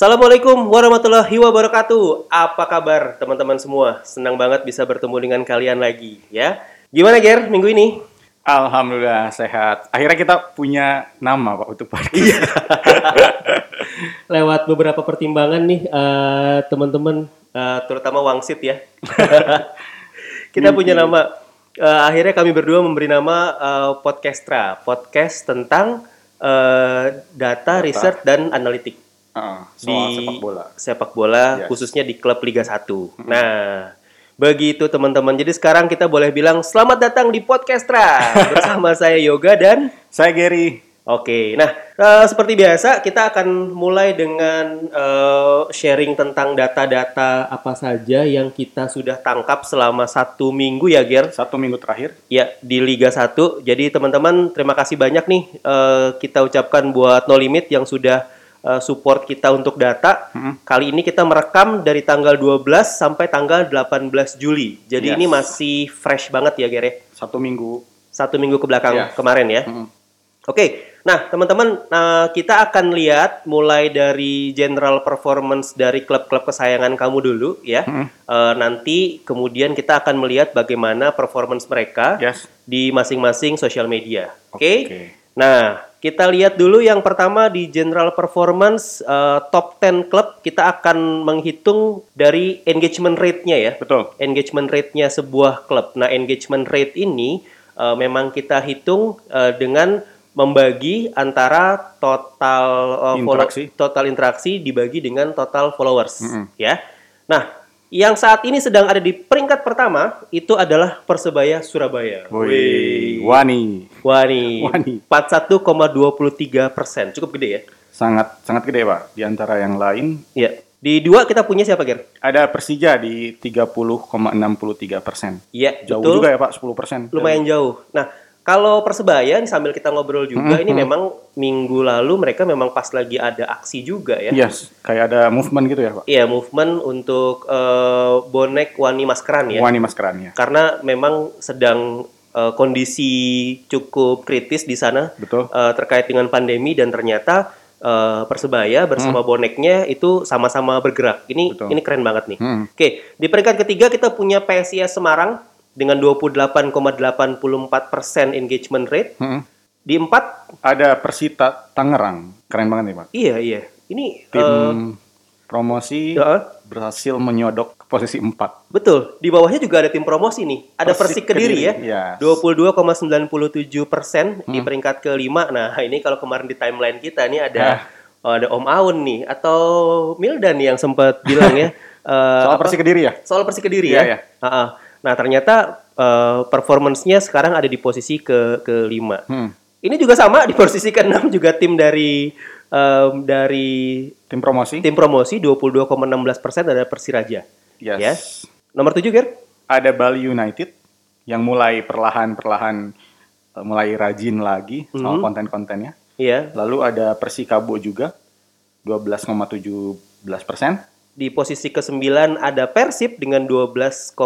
Assalamualaikum warahmatullahi wabarakatuh. Apa kabar teman-teman semua? Senang banget bisa bertemu dengan kalian lagi ya. Gimana Ger minggu ini? Alhamdulillah sehat. Akhirnya kita punya nama Pak untuk podcast. Iya. Lewat beberapa pertimbangan nih eh, teman-teman eh, terutama Wangsit ya. kita punya nama eh, akhirnya kami berdua memberi nama eh, Podcastra, podcast tentang eh, data, research dan analitik. Di soal sepak bola. sepak bola, Yes. khususnya di klub Liga 1. Nah, begitu teman-teman. Jadi sekarang kita boleh bilang selamat datang di Podcastra bersama saya Yoga dan Saya Gary. Oke. Nah, eh, seperti biasa kita akan mulai dengan eh, sharing tentang data-data apa saja yang kita sudah tangkap selama satu minggu ya, Ger. Satu minggu terakhir. Ya, di Liga 1. Jadi teman-teman terima kasih banyak nih eh, kita ucapkan buat No Limit yang sudah eh, support kita untuk data. Mm-mm. Kali ini kita merekam dari tanggal 12 sampai tanggal 18 Juli. Jadi Yes. ini masih fresh banget ya, Gere. Satu minggu. Satu minggu ke belakang Ya. kemarin ya. Mm-mm. Oke, nah teman-teman, nah, kita akan lihat mulai dari general performance dari klub-klub kesayangan kamu dulu ya. Mm-mm. Eh, nanti kemudian kita akan melihat bagaimana performance mereka Yes. di masing-masing social media. Oke. Oke. Nah, kita lihat dulu yang pertama di general performance eh, top 10 klub kita akan menghitung dari engagement rate-nya ya. Betul. Engagement rate-nya sebuah klub. Nah, engagement rate ini eh, memang kita hitung eh, dengan membagi antara total follow- Interaksi. total interaksi dibagi dengan total followers Mm-mm. ya. Nah, yang saat ini sedang ada di peringkat pertama itu adalah Persebaya Surabaya. Wih, Wani. Wani. Wani. 41,23 persen. Cukup gede ya. Sangat sangat gede Pak. Di antara yang lain Ya. Di dua kita punya siapa, Ger? ada Persija di 30,63 persen. Iya, Jauh betul. juga ya Pak, 10 persen. Lumayan jauh. Nah, kalau Persebaya ini sambil kita ngobrol juga, Mm-hmm. ini memang minggu lalu mereka memang pas lagi ada aksi juga ya. Yes, kayak ada movement gitu ya Pak. Iya, movement untuk eh, bonek Wani Maskeran ya. Wani maskerannya. Karena memang sedang eh, kondisi cukup kritis di sana Betul. eh, terkait dengan pandemi dan ternyata eh, Persebaya bersama boneknya itu sama-sama bergerak. Ini Betul. ini keren banget nih. Hmm. Oke, di peringkat ketiga kita punya PSIS Semarang dengan 28,84 persen engagement rate. Hmm. Di empat, Ada Persita Tangerang. Keren banget nih Pak. iya iya. Ini Tim eh, promosi ya, berhasil menyodok ke posisi 4. betul. Di bawahnya juga ada tim promosi nih. Ada Persik, Persik Kediri, ya. Kediri, yes. 22,97 persen Hmm. di peringkat kelima. Nah, ini kalau kemarin di timeline kita ini ada oh, ada Om Aun nih atau Mildan nih yang sempat bilang ya. eh, Soal apa? Persik Kediri ya? soal Persik Kediri Iya, ya. iya. Ha-ha. Nah ternyata eh, performance-nya sekarang ada di posisi ke kelima. Hmm. Ini juga sama di posisi keenam juga tim dari em, dari Tim promosi? tim promosi 22,16 persen ada Persiraja. Yes. Ya. Nomor 7 Ger? Ada Bali United yang mulai perlahan-perlahan eh, mulai rajin lagi soal Mhm. konten-kontennya. Iya. Lalu ada Persikabo juga 12,17 persen. Di posisi ke-9 ada Persib dengan 12,1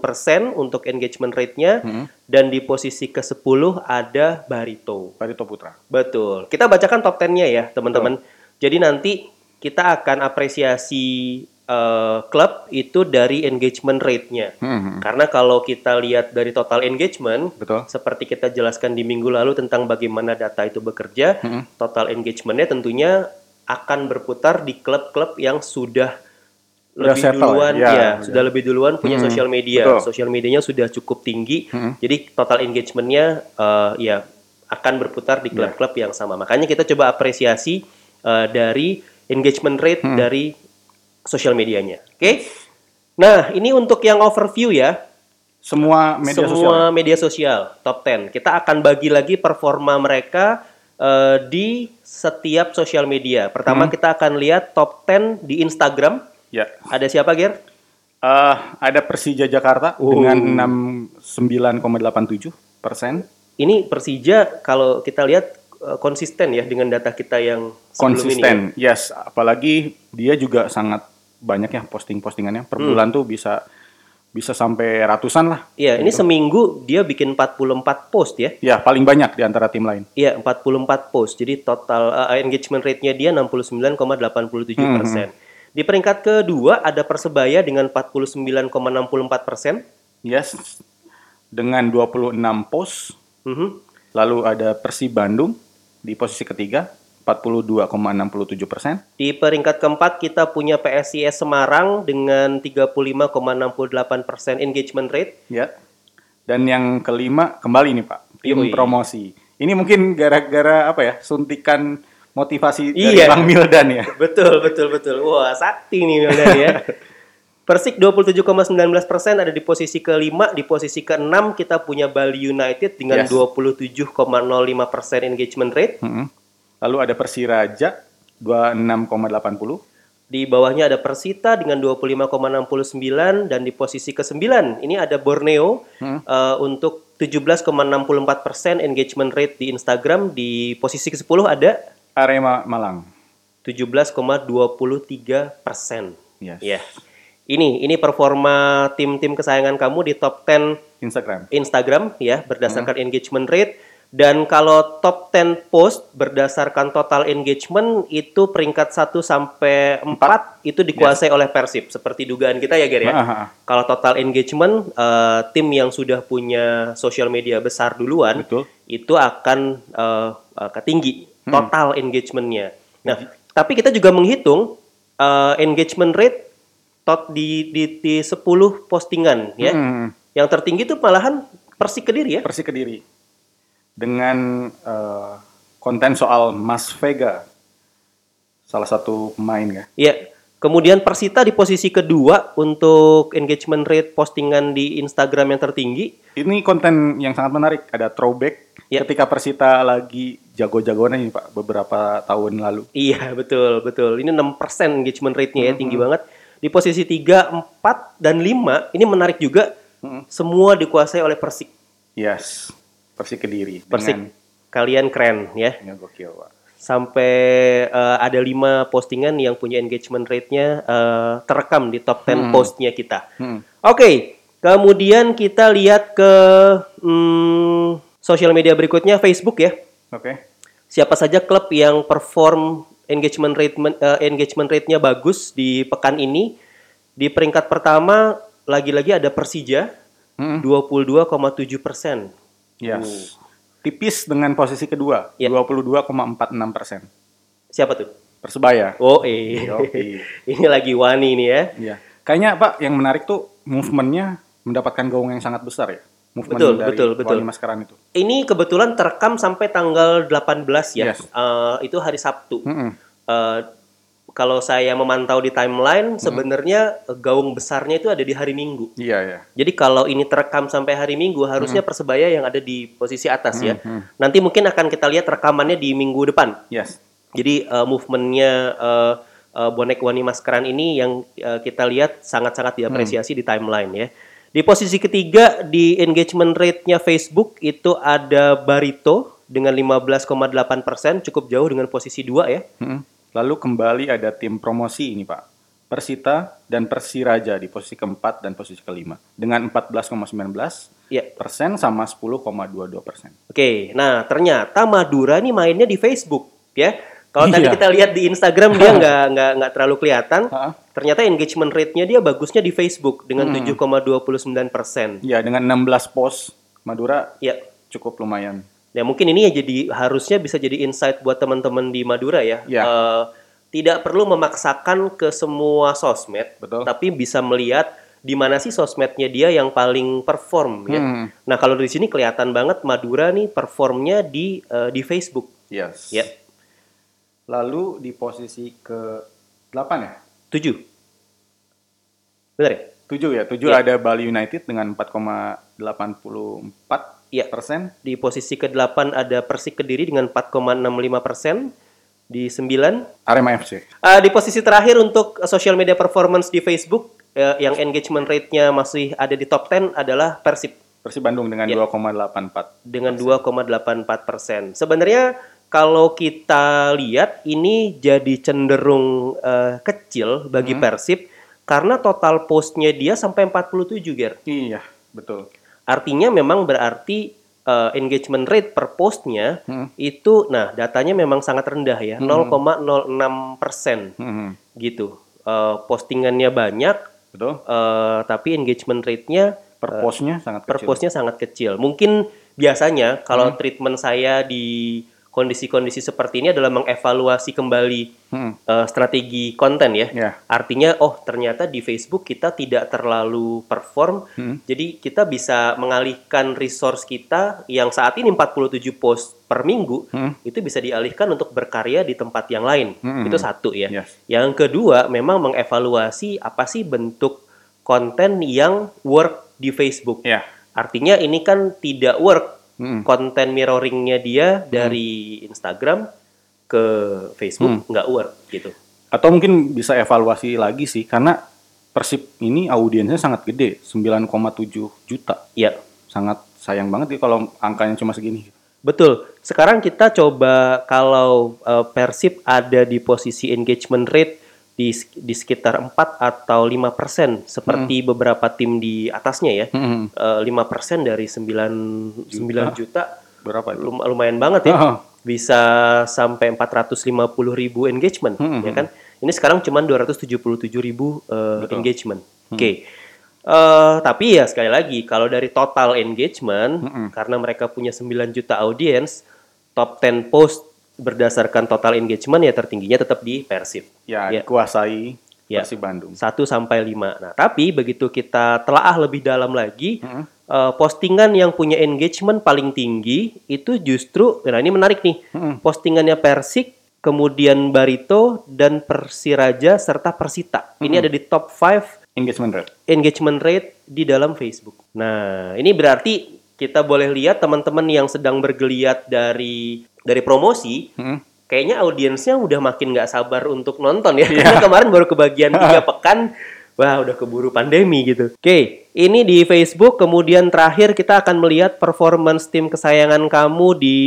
persen untuk engagement rate-nya. Mhm. Dan di posisi ke-10 ada Barito. Barito Putra. Betul. Kita bacakan top 10-nya ya, teman-teman. Jadi nanti kita akan apresiasi eh, klub itu dari engagement rate-nya. Hmm, Karena kalau kita lihat dari total engagement, Betul. seperti kita jelaskan di minggu lalu tentang bagaimana data itu bekerja, Hmm. total engagement-nya tentunya akan berputar di klub-klub yang sudah Udah lebih settle duluan ya? ya, Ya, sudah lebih duluan punya Hmm, sosial media. betul. Sosial medianya sudah cukup tinggi. Hmm. Jadi total engagement-nya eh, ya akan berputar Ya. di klub-klub yang sama. Makanya kita coba apresiasi eh, dari engagement rate Hmm. dari sosial medianya. Oke? Nah, ini untuk yang overview ya. Semua media Semua sosial. media sosial top 10. Kita akan bagi lagi performa mereka eh, di setiap sosial media. Pertama Hmm. kita akan lihat top 10 di Instagram. Ya. Ada siapa, Ger? Eh, ada Persija Jakarta Oh. dengan 69,87 persen. Ini Persija kalau kita lihat eh, konsisten ya dengan data kita yang sebelum ini. ya. Konsisten, yes. Apalagi dia juga sangat banyak ya posting-postingannya. Per Hmm. bulan tuh bisa bisa sampai ratusan lah. Iya, ini seminggu dia bikin 44 post ya. Ya, paling banyak di antara tim lain. Iya, 44 post. Jadi total uh, engagement rate-nya dia 69,87 persen. Di peringkat kedua ada Persebaya dengan 49,64 persen. Yes. Dengan 26 post. Mhm. Lalu ada Persib Bandung di posisi ketiga 42,67 persen. Di peringkat keempat kita punya PSIS Semarang dengan 35,68 persen engagement rate. Ya. Dan yang kelima kembali nih Pak, tim Yoi. promosi. Ini mungkin gara-gara apa ya? Suntikan motivasi dari Iya. Bang Mildan ya. Betul, betul, betul. Wah, sakti nih Mildan ya. Persik 27,19 persen ada di posisi kelima, di posisi keenam kita punya Bali United dengan Yes. 27,05 persen engagement rate. Mm-mm. Lalu ada Persiraja 26,80. Di bawahnya ada Persita dengan 25,69 dan di posisi ke-9 ini ada Borneo Hmm. eh, untuk 17,64 persen engagement rate di Instagram. Di posisi ke-10 ada Arema Malang. 17,23 persen. Yes. Ya, ini ini performa tim-tim kesayangan kamu di top 10 Instagram. Instagram ya berdasarkan Hmm. engagement rate. Dan kalau top 10 post berdasarkan total engagement itu peringkat 1 sampai 4 itu dikuasai oleh Persib seperti dugaan kita ya Ger ya. Ah, ah, ah. Kalau total engagement eh, tim yang sudah punya sosial media besar duluan Betul. itu akan eh, eh, Hmm. total engagementnya. Nah, tapi kita juga menghitung eh, engagement rate tot di, di di 10 postingan ya. Hmm. Yang tertinggi itu malahan Persik Kediri ya. Persik Kediri. Dengan eh, konten soal Mas Vega. Salah satu pemain ya. Iya. Kemudian Persita di posisi kedua untuk engagement rate postingan di Instagram yang tertinggi. Ini konten yang sangat menarik. Ada throwback Ya. ketika Persita lagi jago-jagoannya nih Pak beberapa tahun lalu. Iya, betul, betul. Ini 6% engagement rate-nya ya, tinggi banget. Di posisi 3, 4, dan 5, ini menarik juga. Semua dikuasai oleh Persik. Yes. Persik Kediri. Persik, Dengan, kalian keren ya. ya gokil Pak. Sampai eh, ada 5 postingan yang punya engagement rate-nya eh, terekam di top 10 postnya kita. Hmm. Oke, kemudian kita lihat ke hmm, sosial media berikutnya Facebook ya. Oke. Siapa saja klub yang perform engagement rate eh, engagement rate-nya bagus di pekan ini? Di peringkat pertama lagi-lagi ada Persija Hmm. 22,7 persen. Yes. Tipis dengan posisi kedua, Ya. 22,46 persen. Siapa tuh? Persebaya. Oh eh, ini lagi wani nih ya. Iya. Kayaknya Pak yang menarik tuh movementnya mendapatkan gaung yang sangat besar ya. Movement Betul, dari betul, betul. Wali Maskeran itu. Ini kebetulan terekam sampai tanggal 18 ya. Yes. Eh, itu hari Sabtu. Mm-mm. Eh, kalau saya memantau di timeline, sebenarnya gaung besarnya itu ada di hari Minggu. Iya ya. Jadi kalau ini terekam sampai hari Minggu, harusnya Persebaya yang ada di posisi atas ya. hmm. Nanti mungkin akan kita lihat rekamannya di minggu depan. Yes. Jadi eh, movementnya eh, eh, bonek Wani Maskeran ini yang eh, kita lihat sangat-sangat diapresiasi di timeline ya. Di posisi ketiga di engagement rate-nya Facebook itu ada Barito dengan 15,8 persen, cukup jauh dengan posisi 2 ya. Mm-mm. Lalu kembali ada tim promosi ini Pak. Persita dan Persiraja di posisi keempat dan posisi kelima dengan 14,19 Ya. persen sama 10,22 persen. Oke, nah ternyata Madura nih mainnya di Facebook ya. Kalau tadi Iya. kita lihat di Instagram dia nggak nggak nggak terlalu kelihatan. Ha-ha. Ternyata engagement rate-nya dia bagusnya di Facebook dengan Hmm. 7,29 persen. Ya dengan 16 post Madura Ya, cukup lumayan. ya mungkin ini ya jadi harusnya bisa jadi insight buat teman-teman di Madura ya. Ya. Eh, tidak perlu memaksakan ke semua sosmed, Betul. tapi bisa melihat di mana sih sosmednya dia yang paling perform ya. Hmm. Nah kalau di sini kelihatan banget Madura nih performnya di eh, di Facebook. Yes. Ya. Lalu di posisi ke 8 ya? 7. Benar ya? 7 ya. 7 Iya. ada Bali United dengan 4,84 Iya. persen. Di posisi ke-8 ada Persik Kediri dengan 4,65 persen. Di 9. Arema FC. Ah, di posisi terakhir untuk social media performance di Facebook eh, yang engagement rate-nya masih ada di top 10 adalah Persib Persib Bandung dengan Iya. 2,84. dengan 2,84 persen. Sebenarnya kalau kita lihat ini jadi cenderung eh, kecil bagi Persib karena total postnya dia sampai 47 Ger. Iya, betul. Artinya memang berarti uh, engagement rate per postnya Hmm. itu, nah datanya memang sangat rendah ya, 0,06 persen Hmm, gitu. Uh, postingannya banyak, Betul. uh, tapi engagement rate-nya Per postnya sangat per kecil. postnya sangat kecil. Mungkin biasanya Hmm. kalau treatment saya di kondisi-kondisi seperti ini adalah mengevaluasi kembali Hmm, uh, strategi konten ya. Ya. Artinya, oh ternyata di Facebook kita tidak terlalu perform, Hmm. jadi kita bisa mengalihkan resource kita yang saat ini 47 post per minggu, Hmm. itu bisa dialihkan untuk berkarya di tempat yang lain. Hmm. Itu satu ya. Yes. Yang kedua, memang mengevaluasi apa sih bentuk konten yang work di Facebook. Ya. Artinya ini kan tidak work Hmm. konten mirroringnya dia dari Instagram ke Hmm. Facebook nggak work gitu. Atau mungkin bisa evaluasi lagi sih karena Persib ini audiensnya sangat gede, 9,7 juta. Ya, Sangat sayang banget ya kalau angkanya cuma segini. betul. Sekarang kita coba kalau eh, Persib ada di posisi engagement rate di di sekitar 4 atau 5 persen seperti beberapa tim di atasnya ya. Hmm. Eh, 5 persen dari 9 9 juta Berapa itu? lum- lumayan banget ya. Oh. Bisa sampai 450 ribu engagement, Hmm, ya kan? Ini sekarang cuma 277 ribu Betul. engagement. Oke. Eh, tapi ya sekali lagi, kalau dari total engagement, Mm-mm. karena mereka punya 9 juta audiens, top 10 post berdasarkan total engagement ya tertingginya tetap di Persib. Ya, Ya. kuasai Ya. Persib Bandung. 1 sampai 5. Nah, tapi begitu kita telaah lebih dalam lagi, Mm-mm. eh, postingan yang punya engagement paling tinggi itu justru nah ini menarik nih. Mm-mm. Postingannya Persik, kemudian Barito dan Persiraja serta Persita. Ini ada di top 5 Engagement rate. engagement rate di dalam Facebook. Nah, ini berarti kita boleh lihat teman-teman yang sedang bergeliat dari dari promosi, Hmm. kayaknya audiensnya udah makin nggak sabar untuk nonton ya. Karena kemarin baru kebagian tiga pekan, wah udah keburu pandemi gitu. Oke, ini di Facebook. Kemudian terakhir kita akan melihat performance tim kesayangan kamu di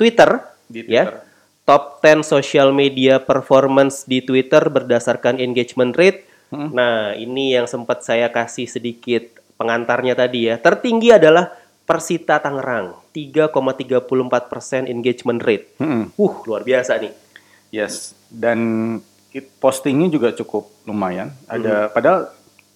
Twitter. Di ya. Twitter. Top 10 social media performance di Twitter berdasarkan engagement rate. Hmm. Nah, ini yang sempat saya kasih sedikit pengantarnya tadi ya. Tertinggi adalah Persita Tangerang, 3,34% engagement rate. Hmm. Uh, luar biasa nih. Yes. Dan postingnya juga cukup lumayan. Ada Hmm. padahal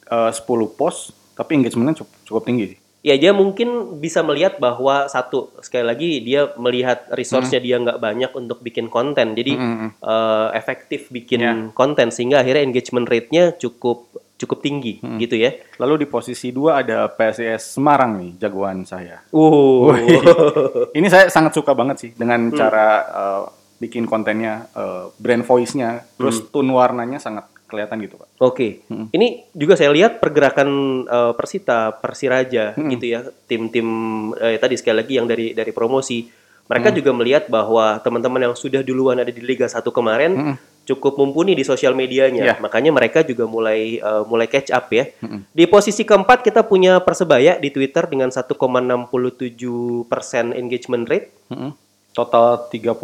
eh, 10 post tapi engagementnya cukup, cukup tinggi. Ya dia mungkin bisa melihat bahwa satu sekali lagi dia melihat resource-nya dia nggak banyak untuk bikin konten, jadi Mm-mm. eh, efektif bikin Ya. konten sehingga akhirnya engagement rate-nya cukup cukup tinggi gitu ya. Lalu di posisi 2 ada PSIS Semarang nih, jagoan saya. Uh, Ini saya sangat suka banget sih dengan Hmm. cara eh, bikin kontennya, eh, brand voice-nya, terus Hmm. tone warnanya sangat kelihatan gitu, Pak. Oke, ini juga saya lihat pergerakan eh, Persita, Persiraja gitu ya, tim-tim eh, tadi sekali lagi yang dari dari promosi, mereka juga melihat bahwa teman-teman yang sudah duluan ada di Liga 1 kemarin cukup mumpuni di sosial medianya, Ya. makanya mereka juga mulai eh, mulai catch up ya. Di posisi keempat kita punya Persebaya di Twitter dengan 1,67 persen engagement rate. Mm-mm. Total 31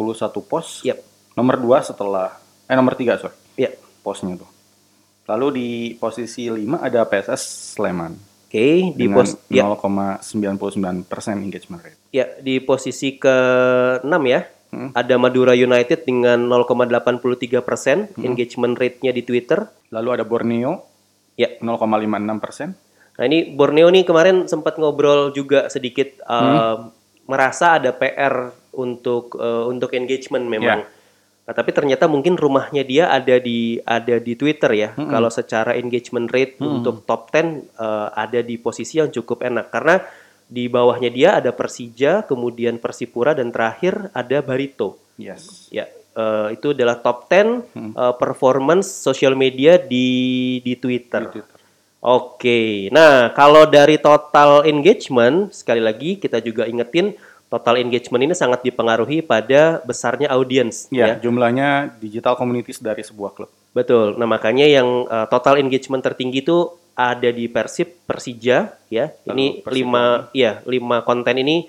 post. Yap. Nomor 2 setelah eh nomor 3 sorry. Ya, Postnya tuh. Lalu di posisi 5 ada PSS Sleman oke. Di dengan pos, ya, 0,99% engagement rate. Ya, di posisi ke-6 ya. Ada Madura United dengan 0,83 persen engagement rate-nya di Twitter. Lalu ada Borneo Ya. 0,56 persen. Nah, ini Borneo nih kemarin sempat ngobrol juga sedikit eh, merasa ada PR untuk eh, untuk engagement memang. Ya. Nah, tapi ternyata mungkin rumahnya dia ada di ada di Twitter ya. Kalau secara engagement rate untuk top 10 eh, ada di posisi yang cukup enak karena di bawahnya dia ada Persija, kemudian Persipura dan terakhir ada Barito. Yes. Ya, eh, itu adalah top 10 eh, performance social media di di Twitter. Di Twitter. Oke. Nah, kalau dari total engagement sekali lagi kita juga ingetin total engagement ini sangat dipengaruhi pada besarnya audiens Ya, ya. jumlahnya digital communities dari sebuah klub. Betul. Nah, makanya yang eh, total engagement tertinggi itu ada di Persib, Persija ya. ini Persib lima ya, lima konten ini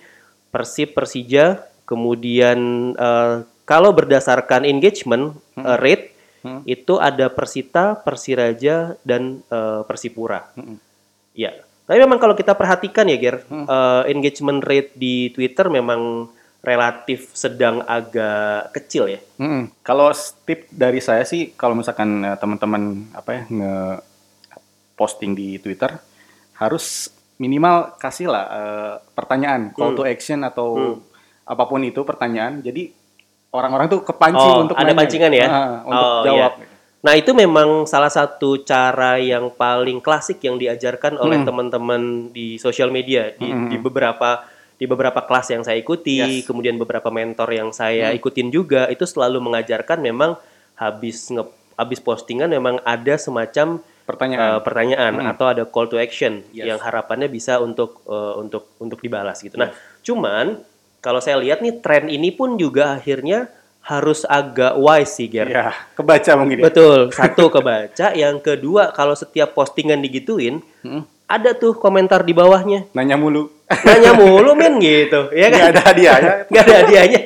Persib, Persija, kemudian eh, kalau berdasarkan engagement eh, rate Hmm. itu ada Persita, Persiraja dan eh, Persipura. Hmm. Ya. Tapi memang kalau kita perhatikan ya, Ger, Hmm. eh, engagement rate di Twitter memang relatif sedang agak kecil ya. Mm-mm. Kalau tip dari saya sih, kalau misalkan eh, teman-teman apa ya nge posting di Twitter, harus minimal kasih lah eh, pertanyaan, call Hmm. to action atau Hmm. apa pun itu pertanyaan. Jadi orang-orang tuh kepancing Oh, untuk ada nanya. pancingan ya? Ah, untuk Oh, jawab. Nah, itu memang salah satu cara yang paling klasik yang diajarkan oleh Hmm. teman-teman di sosial media di, Hmm. di beberapa di beberapa kelas yang saya ikuti, Yes. Hmm. kemudian beberapa mentor yang saya ikutin juga itu selalu mengajarkan memang habis nge habis postingan memang ada semacam Pertanyaan. uh, pertanyaan Hmm. atau ada call to action Yes. yang harapannya bisa untuk uh, untuk untuk dibalas gitu. Nah, cuman kalau saya lihat nih tren ini pun juga akhirnya harus agak wise sih, Ger. ya, kebaca mungkin ya. Betul. Satu kebaca, yang kedua kalau setiap postingan digituin, Hmm. Ada tuh komentar di bawahnya. Nanya mulu. Nanya mulu men gitu, ya kan? ada hadiah ya. Nggak ada hadiahnya.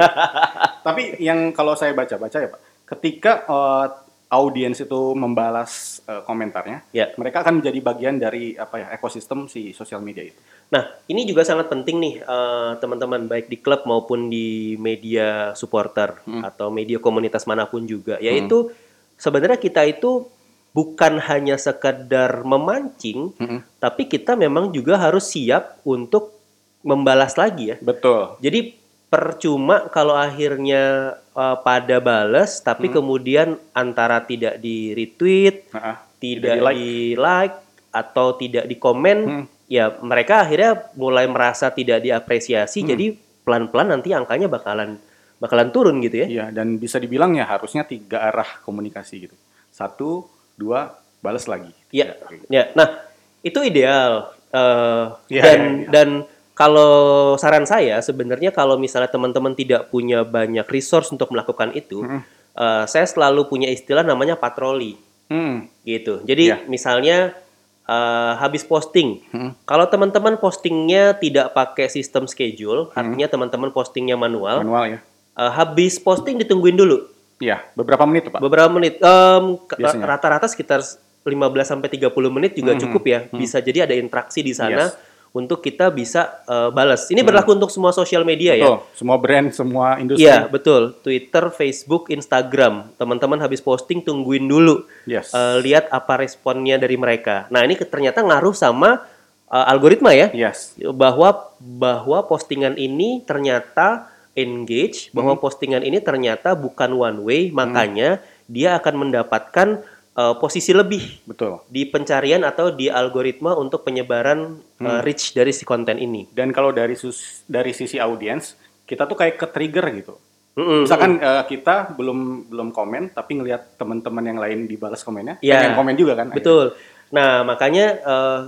Tapi yang kalau saya baca-baca ya Pak, ketika eh, audiens itu membalas eh, komentarnya, Ya. mereka akan menjadi bagian dari apa ya ekosistem si sosial media itu. Nah, ini juga sangat penting nih eh, teman-teman baik di klub maupun di media supporter atau media komunitas mana pun juga, yaitu sebenarnya kita itu bukan hanya sekedar memancing, Mm-mm. tapi kita memang juga harus siap untuk membalas lagi ya. Betul. Jadi percuma kalau akhirnya uh, pada bales tapi kemudian antara tidak di retweet, Heeh. tidak di-like. di like atau tidak di komen, Hmm. ya mereka akhirnya mulai merasa tidak diapresiasi. Jadi pelan-pelan nanti angkanya bakalan bakalan turun gitu ya. Iya, dan bisa dibilang ya harusnya tiga arah komunikasi gitu. Satu, dua, balas lagi. Iya. Ya, nah itu ideal. Eh, Iya, dan iya, iya. dan kalau saran saya sebenarnya kalau misalnya teman-teman tidak punya banyak resource untuk melakukan itu, Mm. eh, saya selalu punya istilah namanya patroli Hmm. gitu. Jadi Iya. misalnya eh, habis posting, Hmm. kalau teman-teman postingnya tidak pakai sistem schedule, artinya teman-teman postingnya manual, Manual ya. eh, habis posting ditungguin dulu Iya, beberapa menit tuh Pak. beberapa menit. Biasanya. rata-rata sekitar 15 sampai 30 menit juga Mhm. cukup ya. Bisa jadi ada interaksi di sana Yes. untuk kita bisa eh, balas. Ini berlaku untuk semua sosial media ya. Betul, semua brand, semua industri. Iya, betul. Twitter, Facebook, Instagram. Teman-teman habis posting tungguin dulu. Yes. Eh, lihat apa responnya dari mereka. Nah, ini ternyata ngaruh sama eh, algoritma ya. yes. Bahwa bahwa postingan ini ternyata engage, bahwa Hmm. postingan ini ternyata bukan one way, makanya dia akan mendapatkan eh, posisi lebih Betul. di pencarian atau di algoritma untuk penyebaran Hmm. eh, reach dari si konten ini. Dan kalau dari sus- dari sisi audiens, kita tuh kayak ke trigger gitu. Mm-mm. Misalkan eh, kita belum belum komen, tapi ngelihat teman-teman yang lain dibalas komennya, Iya. pengen komen juga kan? Betul. Nah, makanya eh,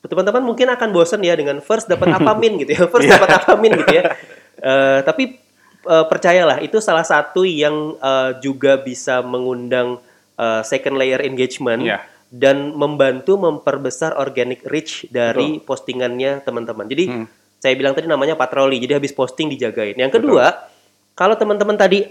teman-teman mungkin akan bosan ya dengan first dapat apa min gitu ya. First Iya. dapat apa min gitu ya. Eh, tapi eh, percayalah itu salah satu yang eh, juga bisa mengundang eh, second layer engagement Iya. dan membantu memperbesar organic reach dari postingannya teman-teman. Jadi Hmm. saya bilang tadi namanya patroli. Jadi habis posting dijagain. Yang kedua, kalau teman-teman tadi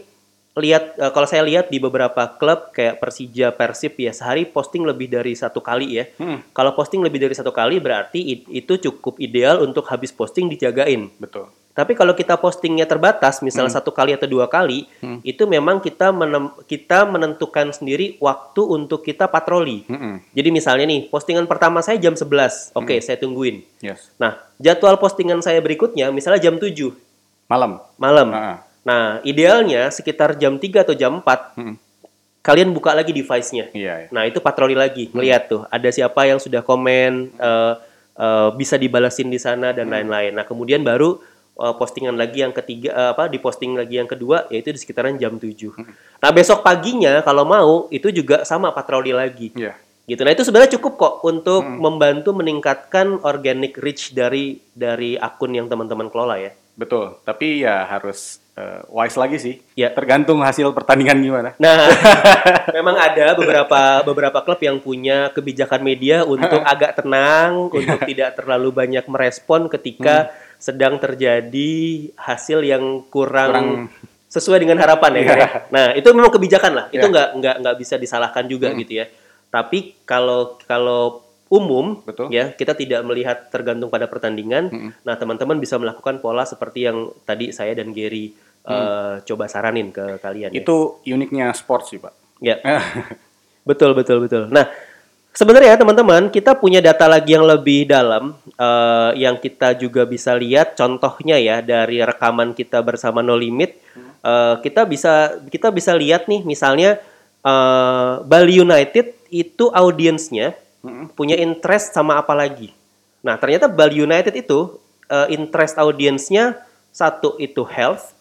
lihat eh, kalau saya lihat di beberapa klub kayak Persija, Persib ya sehari posting lebih dari satu kali ya. Hmm, Kalau posting lebih dari satu kali berarti itu cukup ideal untuk habis posting dijagain. betul. Tapi kalau kita postingnya terbatas, misalnya satu kali atau dua kali, Hmm. itu memang kita menem- kita menentukan sendiri waktu untuk kita patroli. Mm-mm. Jadi misalnya nih, postingan pertama saya jam 11. Oke, saya tungguin. Yes. Nah, jadwal postingan saya berikutnya misalnya jam 7 Malam. malam. Ah, Nah, idealnya sekitar jam 3 atau jam 4 mm. kalian buka lagi device-nya. Iya. iya. Nah, itu patroli lagi, ngeliat tuh ada siapa yang sudah komen eh, eh, bisa dibalasin di sana dan lain-lain. Nah, kemudian baru eh, postingan lagi yang ketiga eh, apa di posting lagi yang kedua yaitu di sekitaran jam 7. Nah, besok paginya kalau mau itu juga sama patroli lagi. Iya. Gitu. Nah, itu sebenarnya cukup kok untuk membantu meningkatkan organic reach dari dari akun yang teman-teman kelola ya. Betul. Tapi ya harus eh, wise lagi sih. Ya. Tergantung hasil pertandingan gimana. Nah, memang ada beberapa beberapa klub yang punya kebijakan media untuk agak tenang, untuk tidak terlalu banyak merespon ketika sedang terjadi hasil yang kurang Kurang sesuai dengan harapan ya. Gar, ya? Nah, itu memang kebijakan lah. Itu Iya. nggak nggak nggak bisa disalahkan juga Hmm. gitu ya. Tapi kalau kalau umum Betul. ya kita tidak melihat tergantung pada pertandingan. Mm-mm. Nah, teman-teman bisa melakukan pola seperti yang tadi saya dan Gary eh, coba saranin ke kalian. ya. Hmm. Itu uniknya sport sih, Pak. Ya. Betul, betul, betul. Nah, sebenarnya teman-teman, kita punya data lagi yang lebih dalam eh, yang kita juga bisa lihat contohnya ya dari rekaman kita bersama No Limit. Eh, kita bisa kita bisa lihat nih misalnya eh, Bali United itu audiensnya. Punya interest sama apa lagi. Nah, ternyata Bali United itu eh, interest audiensnya satu itu health,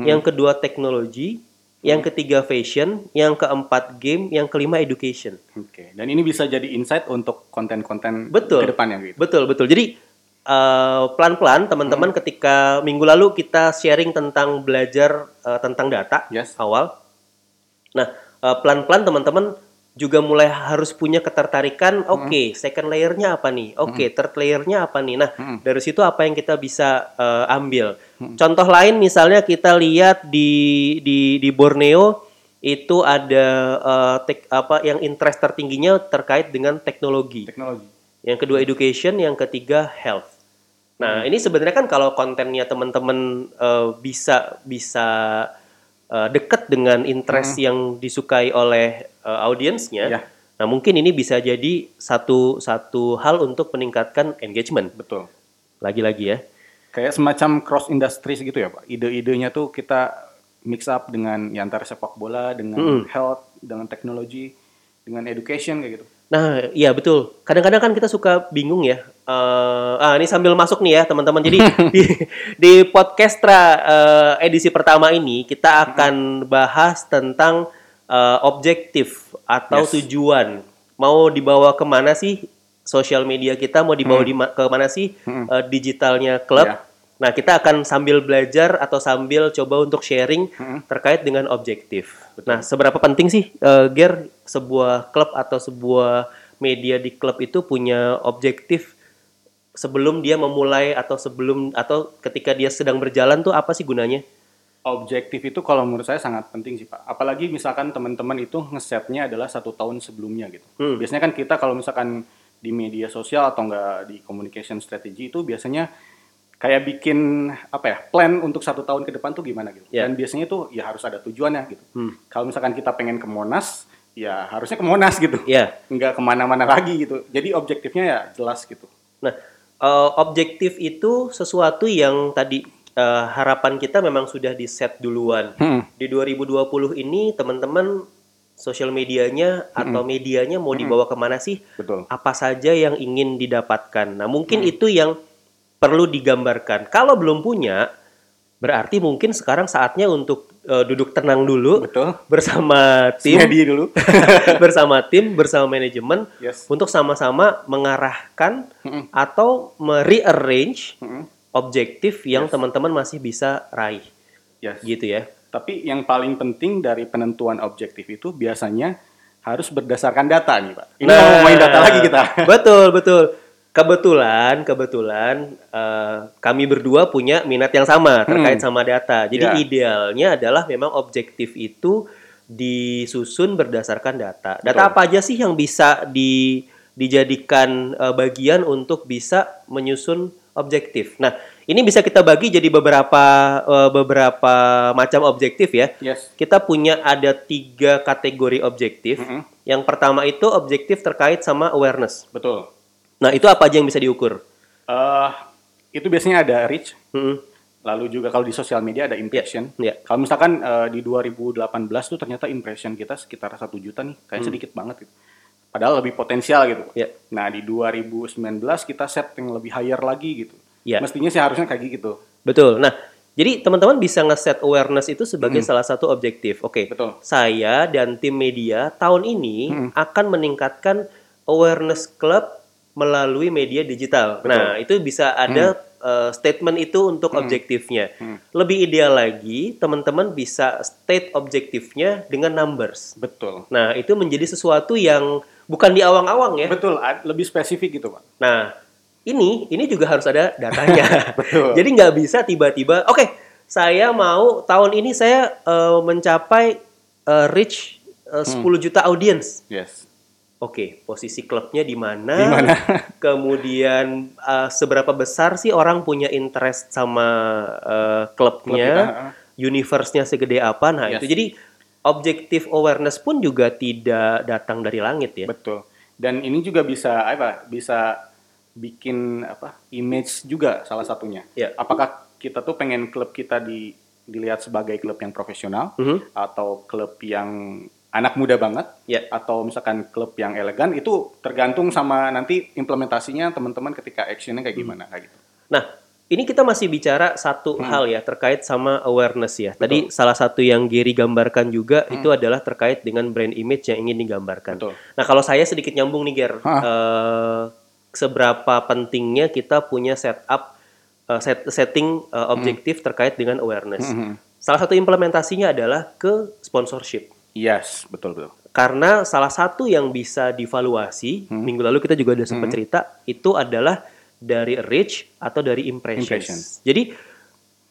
yang kedua teknologi, yang ketiga fashion, yang keempat game, yang kelima education. Oke. Dan ini bisa jadi insight untuk konten-konten Betul. ke depannya gitu. Betul, betul. Jadi eh, pelan-pelan teman-teman ketika minggu lalu kita sharing tentang belajar eh, tentang data Yes. awal. Nah, eh, pelan-pelan teman-teman juga mulai harus punya ketertarikan. Oke, second layernya apa nih? Oke, third layernya apa nih? Nah, Mm. dari situ apa yang kita bisa eh, ambil? Contoh lain misalnya kita lihat di di di Borneo itu ada eh, tek- apa yang interest tertingginya terkait dengan teknologi. Teknologi. Yang kedua education, yang ketiga health. Nah, ini sebenarnya kan kalau kontennya teman-teman eh, bisa bisa eh, dekat dengan interest yang disukai oleh eh, audiensnya. Ya. Nah, mungkin ini bisa jadi satu satu hal untuk meningkatkan engagement. Betul. Lagi-lagi ya. Kayak semacam cross industries gitu ya, Pak. Ide-idenya tuh kita mix up dengan ya antara sepak bola, dengan health, dengan teknologi, dengan education kayak gitu. Nah, iya betul. Kadang-kadang kan kita suka bingung ya. Eh, ah, ini sambil masuk nih ya teman-teman. Jadi di, di podcastra eh, edisi pertama ini kita akan bahas tentang eh, objektif atau Yes. tujuan. Mau dibawa ke mana sih sosial media kita? Mau dibawa di ma- ke mana sih Hmm. eh, digitalnya klub? Ya. Nah, kita akan sambil belajar atau sambil coba untuk sharing Hmm. terkait dengan objektif. Nah, seberapa penting sih, eh, Ger, sebuah klub atau sebuah media di klub itu punya objektif sebelum dia memulai atau sebelum atau ketika dia sedang berjalan tuh apa sih gunanya? Objektif itu kalau menurut saya sangat penting sih Pak. Apalagi misalkan teman-teman itu ngesetnya adalah satu tahun sebelumnya gitu. Hmm. Biasanya kan kita kalau misalkan di media sosial atau enggak di communication strategy itu biasanya kayak bikin apa ya plan untuk satu tahun ke depan tuh gimana gitu. Ya. Dan biasanya tuh ya harus ada tujuannya gitu. Hmm. Kalau misalkan kita pengen ke Monas, ya harusnya ke Monas gitu. Ya. Enggak ke mana-mana lagi gitu. Jadi objektifnya ya jelas gitu. Nah, eh, objektif itu sesuatu yang tadi eh, harapan kita memang sudah di set duluan. Hmm. Di 2020 ini teman-teman sosial medianya atau medianya mau dibawa ke mana sih? Betul. apa saja yang ingin didapatkan. Nah, mungkin itu yang perlu digambarkan. Kalau belum punya, berarti mungkin sekarang saatnya untuk eh, duduk tenang dulu Betul. bersama tim, dulu. bersama tim, bersama manajemen yes. untuk sama-sama mengarahkan Mm-mm. atau merearrange Mm-mm. Objektif yang teman-teman masih bisa raih, Yes. gitu ya. Tapi yang paling penting dari penentuan objektif itu biasanya harus berdasarkan data nih Pak. Ini mau ngomongin data lagi kita. Betul, betul. Kebetulan, kebetulan eh, kami berdua punya minat yang sama terkait sama data. Jadi Ya. idealnya adalah memang objektif itu disusun berdasarkan data. Data Betul. apa aja sih yang bisa di, dijadikan eh, bagian untuk bisa menyusun objektif. Nah, ini bisa kita bagi jadi beberapa eh, beberapa macam objektif ya. Yes. Kita punya ada tiga kategori objektif. Mm-mm. Yang pertama itu objektif terkait sama awareness. Betul. Nah, itu apa aja yang bisa diukur? eh itu biasanya ada reach, Mm-mm. lalu juga kalau di sosial media ada impression. ya. Kalau misalkan eh, di 2018 tuh ternyata impression kita sekitar satu juta nih, kayak sedikit banget gitu. Padahal lebih potensial gitu. Ya. Nah di 2019 kita set yang lebih higher lagi gitu. Ya. Mestinya sih harusnya kayak gitu. Betul. Nah, jadi teman-teman bisa nge-set awareness itu sebagai salah satu objektif. Oke. Betul. Saya dan tim media tahun ini akan meningkatkan awareness club melalui media digital. Nah, itu bisa ada uh, statement itu untuk objektifnya. Lebih ideal lagi, teman-teman bisa state objektifnya dengan numbers. Betul. Nah, itu menjadi sesuatu yang bukan di awang-awang ya. Betul, lebih spesifik gitu Pak. Nah, ini ini juga harus ada datanya. Betul. Jadi nggak bisa tiba-tiba, oke, saya mau tahun ini saya eh, mencapai eh, reach eh, 10 juta audience. Yes. Oke, posisi klubnya di mana? Di mana? Kemudian eh, seberapa besar sih orang punya interest sama eh, klubnya? Klub Universe-nya segede apa? Nah, Yes. itu jadi objective awareness pun juga tidak datang dari langit ya. Betul. Dan ini juga bisa apa? Bisa bikin apa? Image juga salah satunya. Ya. Apakah kita tuh pengen klub kita di dilihat sebagai klub yang profesional Mhm. atau klub yang anak muda banget Ya. atau misalkan klub yang elegan itu tergantung sama nanti implementasinya teman-teman ketika actionnya kayak gimana kayak gitu. Nah, ini kita masih bicara satu Hmm. hal ya terkait sama awareness ya. Tadi salah satu yang Gary gambarkan juga itu adalah terkait dengan brand image yang ingin digambarkan. Hmm. Betul. Nah, kalau saya sedikit nyambung nih, Ger. Eh, seberapa pentingnya kita punya setup eh, set- setting eh, objektif terkait dengan awareness. Mhm. Salah satu implementasinya adalah ke sponsorship. Yes, betul betul. Karena salah satu yang bisa divaluasi, Hmm. minggu lalu kita juga udah sempat cerita, itu adalah dari reach atau dari impressions. Impression. Jadi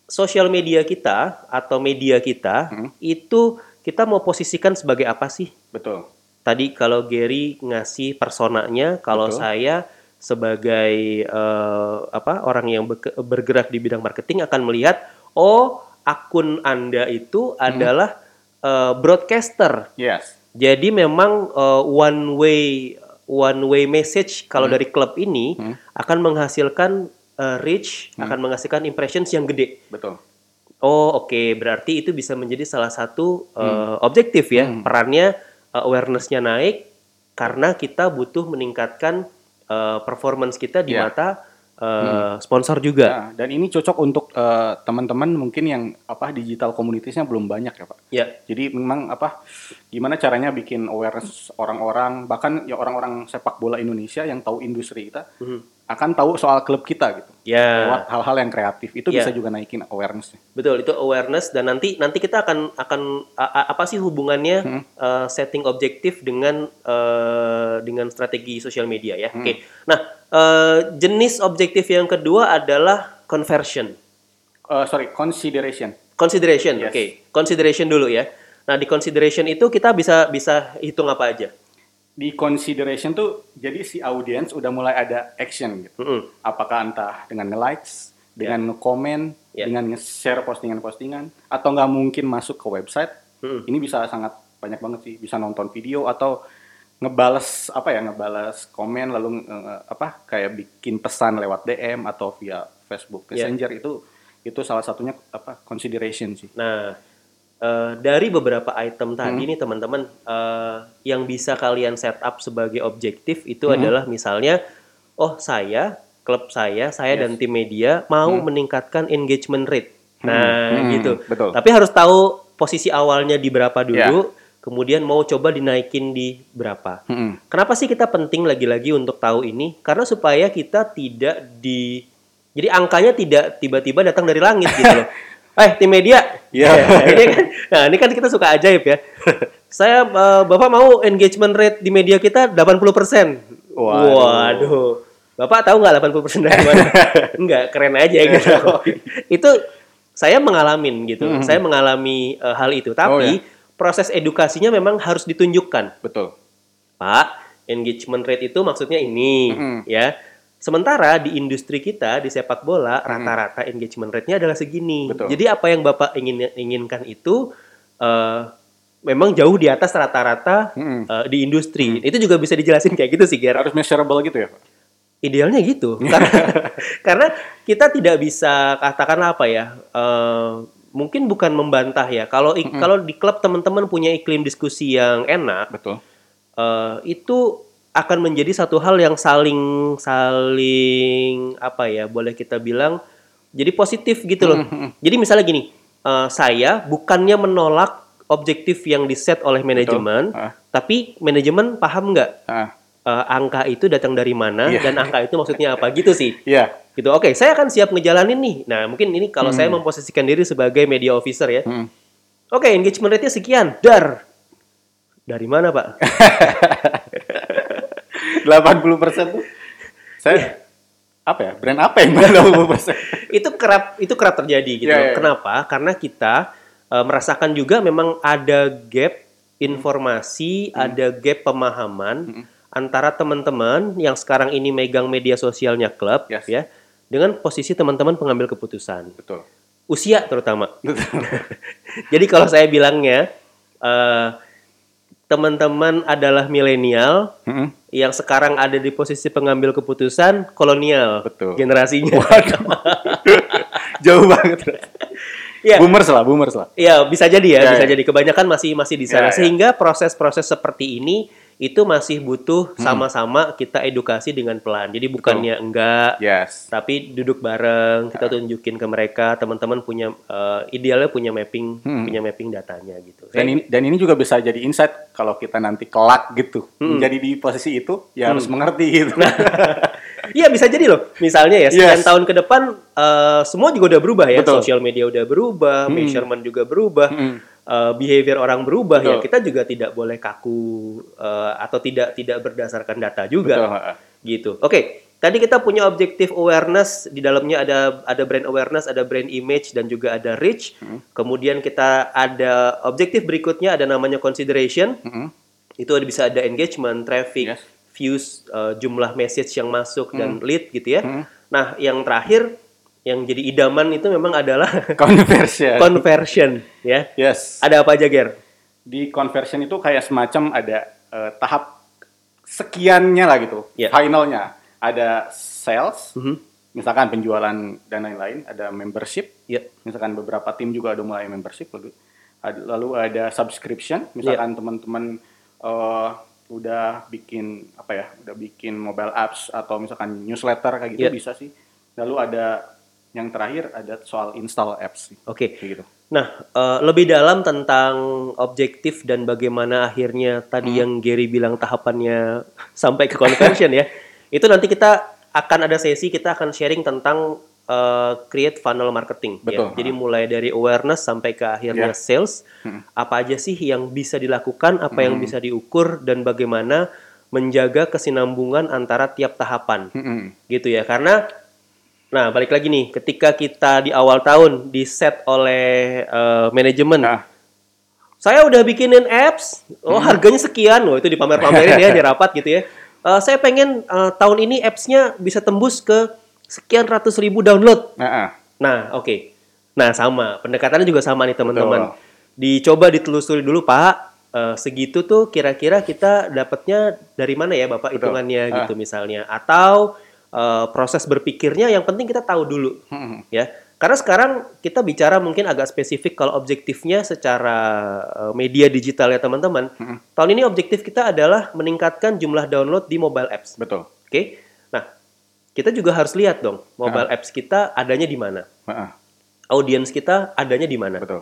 sosial media kita atau media kita Hmm. itu kita mau posisikan sebagai apa sih? Betul. Tadi kalau Gary ngasih personanya, kalau Betul. saya sebagai eh, apa orang yang bergerak di bidang marketing akan melihat, oh akun anda itu Hmm. adalah eh, broadcaster. Yes. Jadi memang uh, one way one way message kalau Hmm. dari klub ini akan menghasilkan uh, reach, Hmm. akan menghasilkan impressions yang gede. Betul. Oh, oke, berarti itu bisa menjadi salah satu Hmm. uh, objektif ya. Perannya uh, awareness-nya naik karena kita butuh meningkatkan uh, performance kita di Ya. mata uh, sponsor juga. Nah, dan ini cocok untuk eh, teman-teman mungkin yang apa digital communitiesnya belum banyak ya pak. Ya. Jadi memang apa gimana caranya bikin awareness orang-orang bahkan ya orang-orang sepak bola Indonesia yang tahu industri kita akan tahu soal klub kita gitu. Hmm. Ya. Lewat hal-hal yang kreatif itu Ya. bisa juga naikin awarenessnya. Betul, itu awareness dan nanti nanti kita akan akan a- a- apa sih hubungannya uh, setting objektif dengan uh, dengan strategi sosial media ya. Oke. Nah, uh, jenis objektif yang kedua adalah conversion. Eh, sorry consideration. Consideration. Yes. Oke. Consideration dulu ya. Nah, di consideration itu kita bisa bisa hitung apa aja. Di consideration tuh jadi si audience udah mulai ada action gitu. Mm-mm. Apakah entah dengan nge-likes, dengan nge-comment, Ya. dengan nge-share postingan-postingan, atau nggak mungkin masuk ke website, Mm-mm. ini bisa sangat banyak banget sih. Bisa nonton video atau ngebales apa ya ngebales komen lalu eh, apa kayak bikin pesan lewat DM atau via Facebook. Messenger itu itu salah satunya apa consideration sih. Nah, eh, dari beberapa item tadi nih teman-teman, eh, yang bisa kalian setup sebagai objektif itu adalah misalnya, oh saya, klub saya, saya dan tim media mau meningkatkan engagement rate. Nah, Hmm, gitu. betul. Tapi harus tahu posisi awalnya di berapa dulu, kemudian mau coba dinaikin di berapa. Mm-mm. Kenapa sih kita penting lagi-lagi untuk tahu ini? Karena supaya kita tidak di jadi angkanya tidak tiba-tiba datang dari langit gitu loh. Eh, tim media. Iya. ini kan, nah, ini kan kita suka ajaib ya. Saya eh, Bapak mau engagement rate di media kita 80%. Waduh. Waduh. Bapak tahu nggak 80% dari mana? Enggak, keren aja gitu. itu saya mengalamin gitu. Saya mengalami eh, hal itu, tapi Oh, ya. proses edukasinya memang harus ditunjukkan. Betul. Pak, engagement rate itu maksudnya ini, Mm-mm. ya. Sementara di industri kita di sepak bola rata-rata engagement rate-nya adalah segini. Betul. Jadi apa yang bapak ingin inginkan itu eh, memang jauh di atas rata-rata Mm-mm. eh, di industri. Itu juga bisa dijelasin kayak gitu sih, Ger. Harus measurable gitu ya, Pak? Idealnya gitu, karena karena kita tidak bisa katakanlah apa ya. eh, mungkin bukan membantah ya. Kalau ik- kalau di klub teman-teman punya iklim diskusi yang enak, Betul. eh, itu akan menjadi satu hal yang saling saling apa ya boleh kita bilang jadi positif gitu loh. Jadi misalnya gini, eh, saya bukannya menolak objektif yang diset oleh manajemen, Ah. tapi manajemen paham nggak Ah, eh, angka itu datang dari mana Iya. dan angka itu maksudnya apa gitu sih. Iya. Gitu. Oke, saya akan siap ngejalanin nih. Nah, mungkin ini kalau saya memposisikan diri sebagai media officer ya. Hmm. Oke, engagement rate-nya sekian. Dar. Dari mana, Pak? 80% tuh saya apa ya? Brand apa yang mana 80%? itu kerap itu kerap terjadi gitu. Iya, loh. iya. Kenapa? Karena kita eh, merasakan juga memang ada gap informasi, ada gap pemahaman antara teman-teman yang sekarang ini megang media sosialnya klub Yes. ya dengan posisi teman-teman pengambil keputusan. Betul. Usia terutama. Betul. Jadi kalau saya bilangnya eh, teman-teman adalah milenial Mm-mm. yang sekarang ada di posisi pengambil keputusan kolonial Betul. generasinya. Jauh banget. Iya. Boomers lah, boomers lah. Iya, bisa jadi ya, Ya, bisa ya. jadi. Kebanyakan masih masih di sana. Ya, ya. Sehingga proses-proses seperti ini itu masih butuh Hmm. sama-sama kita edukasi dengan pelan. Jadi bukannya enggak, Yes. tapi duduk bareng, kita tunjukin ke mereka, teman-teman punya eh, idealnya punya mapping, Hmm. punya mapping datanya gitu. Dan ini dan ini juga bisa jadi insight kalau kita nanti kelak gitu. Menjadi di posisi itu ya harus mengerti gitu. Iya bisa jadi loh. Misalnya ya sekian Yes. tahun ke depan eh, semua juga udah berubah ya. Betul. Sosial media udah berubah, measurement juga berubah, Hmm. Eh, behavior orang berubah ya. Betul. Kita juga tidak boleh kaku eh, atau tidak tidak berdasarkan data juga. Betul. Gitu. Oke. Tadi kita punya objektif awareness di dalamnya ada ada brand awareness, ada brand image dan juga ada reach. Hmm. Kemudian kita ada objektif berikutnya ada namanya consideration. Mm-mm. Itu ada bisa ada engagement, traffic, Yes. views, uh, jumlah message yang masuk dan Hmm. lead gitu ya. Hmm. Nah, yang terakhir yang jadi idaman itu memang adalah Conversion. conversion ya. yes. Ada apa aja, Ger? Di conversion itu kayak semacam ada eh, tahap sekiannya lah gitu. Ya. Finalnya ada sales, Mhm. misalkan penjualan dan lain-lain, ada membership, Ya. misalkan beberapa tim juga udah mulai membership lalu lalu ada subscription misalkan teman-teman eh, udah bikin apa ya udah bikin mobile apps atau misalkan newsletter kayak gitu Iya. bisa sih lalu ada yang terakhir ada soal install apps Oke. kayak gitu Nah, eh, lebih dalam tentang objektif dan bagaimana akhirnya tadi Hmm. yang Gary bilang tahapannya sampai ke conversion ya. Itu nanti kita akan ada sesi kita akan sharing tentang eh, create funnel marketing ya. Betul. Jadi mulai dari awareness sampai ke akhirnya Ya. sales. Hmm. Apa aja sih yang bisa dilakukan, apa yang bisa diukur dan bagaimana menjaga kesinambungan antara tiap tahapan Mm-mm. gitu ya karena nah balik lagi nih ketika kita di awal tahun di set oleh eh, manajemen nah saya udah bikinin apps oh harganya sekian oh itu dipamer-pamerin ya di rapat gitu ya Eh, saya pengen eh, tahun ini appsnya bisa tembus ke sekian ratus ribu download nah, ah. Nah, oke. Nah, sama. Pendekatannya juga sama nih, teman-teman. Dicoba ditelusuri dulu, Pak. Eh, segitu tuh kira-kira kita dapatnya dari mana ya, Bapak, Betul. hitungannya Ah. gitu misalnya. Atau eh, proses berpikirnya yang penting kita tahu dulu, ya. Karena sekarang kita bicara mungkin agak spesifik kalau objektifnya secara eh, media digital ya, teman-teman. Tahun ini objektif kita adalah meningkatkan jumlah download di mobile apps. betul Oke. Nah, kita juga harus lihat dong mobile apps kita adanya di mana audiens kita adanya di mana. betul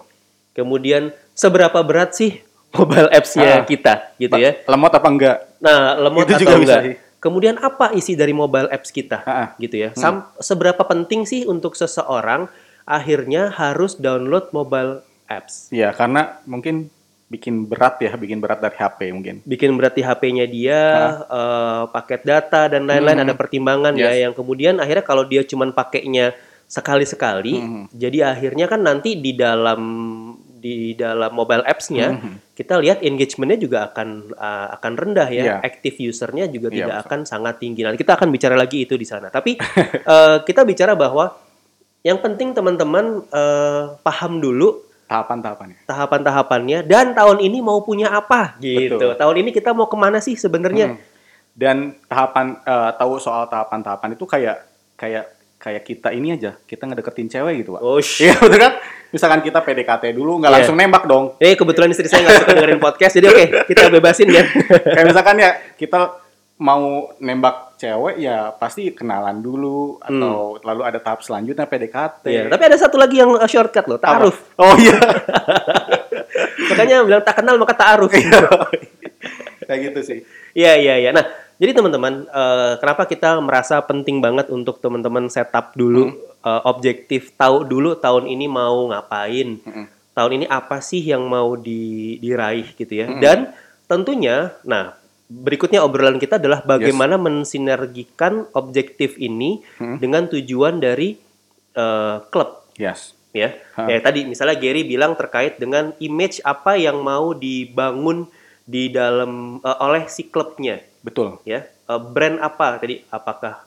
Kemudian seberapa berat sih mobile apps-nya Ah. kita gitu ya. lemot apa enggak Nah, lemot Itu atau juga bisa enggak. sih. Kemudian apa isi dari mobile apps kita ah. gitu ya. Sam- seberapa penting sih untuk seseorang akhirnya harus download mobile apps. Iya, karena mungkin bikin berat ya, bikin berat dari HP mungkin. Bikin berat di HP-nya dia, eh, paket data dan lain-lain Hmm. ada pertimbangan ya Yes. yang kemudian akhirnya kalau dia cuman pakainya sekali-sekali, Hmm. jadi akhirnya kan nanti di dalam di dalam mobile apps-nya Hmm. kita lihat engagementnya juga akan uh, akan rendah ya, Iya. active usernya juga Iya, tidak betul. akan sangat tinggi. Nanti kita akan bicara lagi itu di sana. Tapi uh, kita bicara bahwa yang penting teman-teman uh, paham dulu Tahapan-tahapannya. tahapan-tahapannya dan tahun ini mau punya apa gitu. Betul. Tahun ini kita mau ke mana sih sebenarnya? Hmm. Dan tahapan eh, tahu soal tahapan-tahapan itu kayak kayak kayak kita ini aja, kita ngedeketin cewek gitu, Pak. Oh, Iya, betul kan? Misalkan kita PDKT dulu, nggak Iya. langsung nembak dong. Eh kebetulan istri saya nggak suka dengerin podcast, jadi oke kita bebasin ya. Kayak misalkan ya kita mau nembak cewek ya pasti kenalan dulu atau lalu ada tahap selanjutnya PDKT. Iya, tapi ada satu lagi yang uh, shortcut loh, taaruf. Oh iya. Makanya bilang tak kenal maka taaruf. Kayak gitu sih. Iya iya iya. Nah, jadi teman-teman, eh, kenapa kita merasa penting banget untuk teman-teman setup dulu eh, objektif, tahu dulu tahun ini mau ngapain, Mm-mm. tahun ini apa sih yang mau di- diraih gitu ya. Dan tentunya, nah berikutnya obrolan kita adalah bagaimana mensinergikan objektif ini Mm. dengan tujuan dari eh, klub Yes. ya. Ha. Ya tadi misalnya Gary bilang terkait dengan image apa yang mau dibangun di dalam eh, oleh si klubnya Betul. ya. Eh, brand apa tadi apakah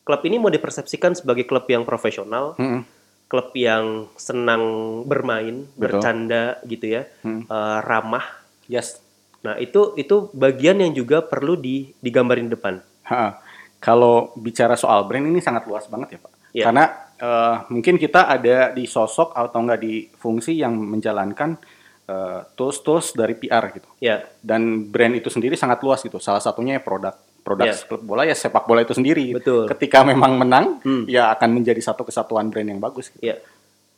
klub ini mau dipersepsikan sebagai klub yang profesional, Mm-mm. klub yang senang bermain, Betul. bercanda gitu ya, Hmm. eh, ramah. Yes. Nah, itu itu bagian yang juga perlu di digambarin di depan. Ha. Kalau bicara soal brand ini sangat luas banget ya Pak. Iya. Karena eh, mungkin kita ada di sosok atau enggak di fungsi yang menjalankan eh, tools-tools dari PR gitu. Ya, Dan brand itu sendiri sangat luas gitu. Salah satunya ya produk. Produk Iya. klub bola ya sepak bola itu sendiri. Betul. Ketika memang menang, Hmm. ya akan menjadi satu kesatuan brand yang bagus. Gitu. ya.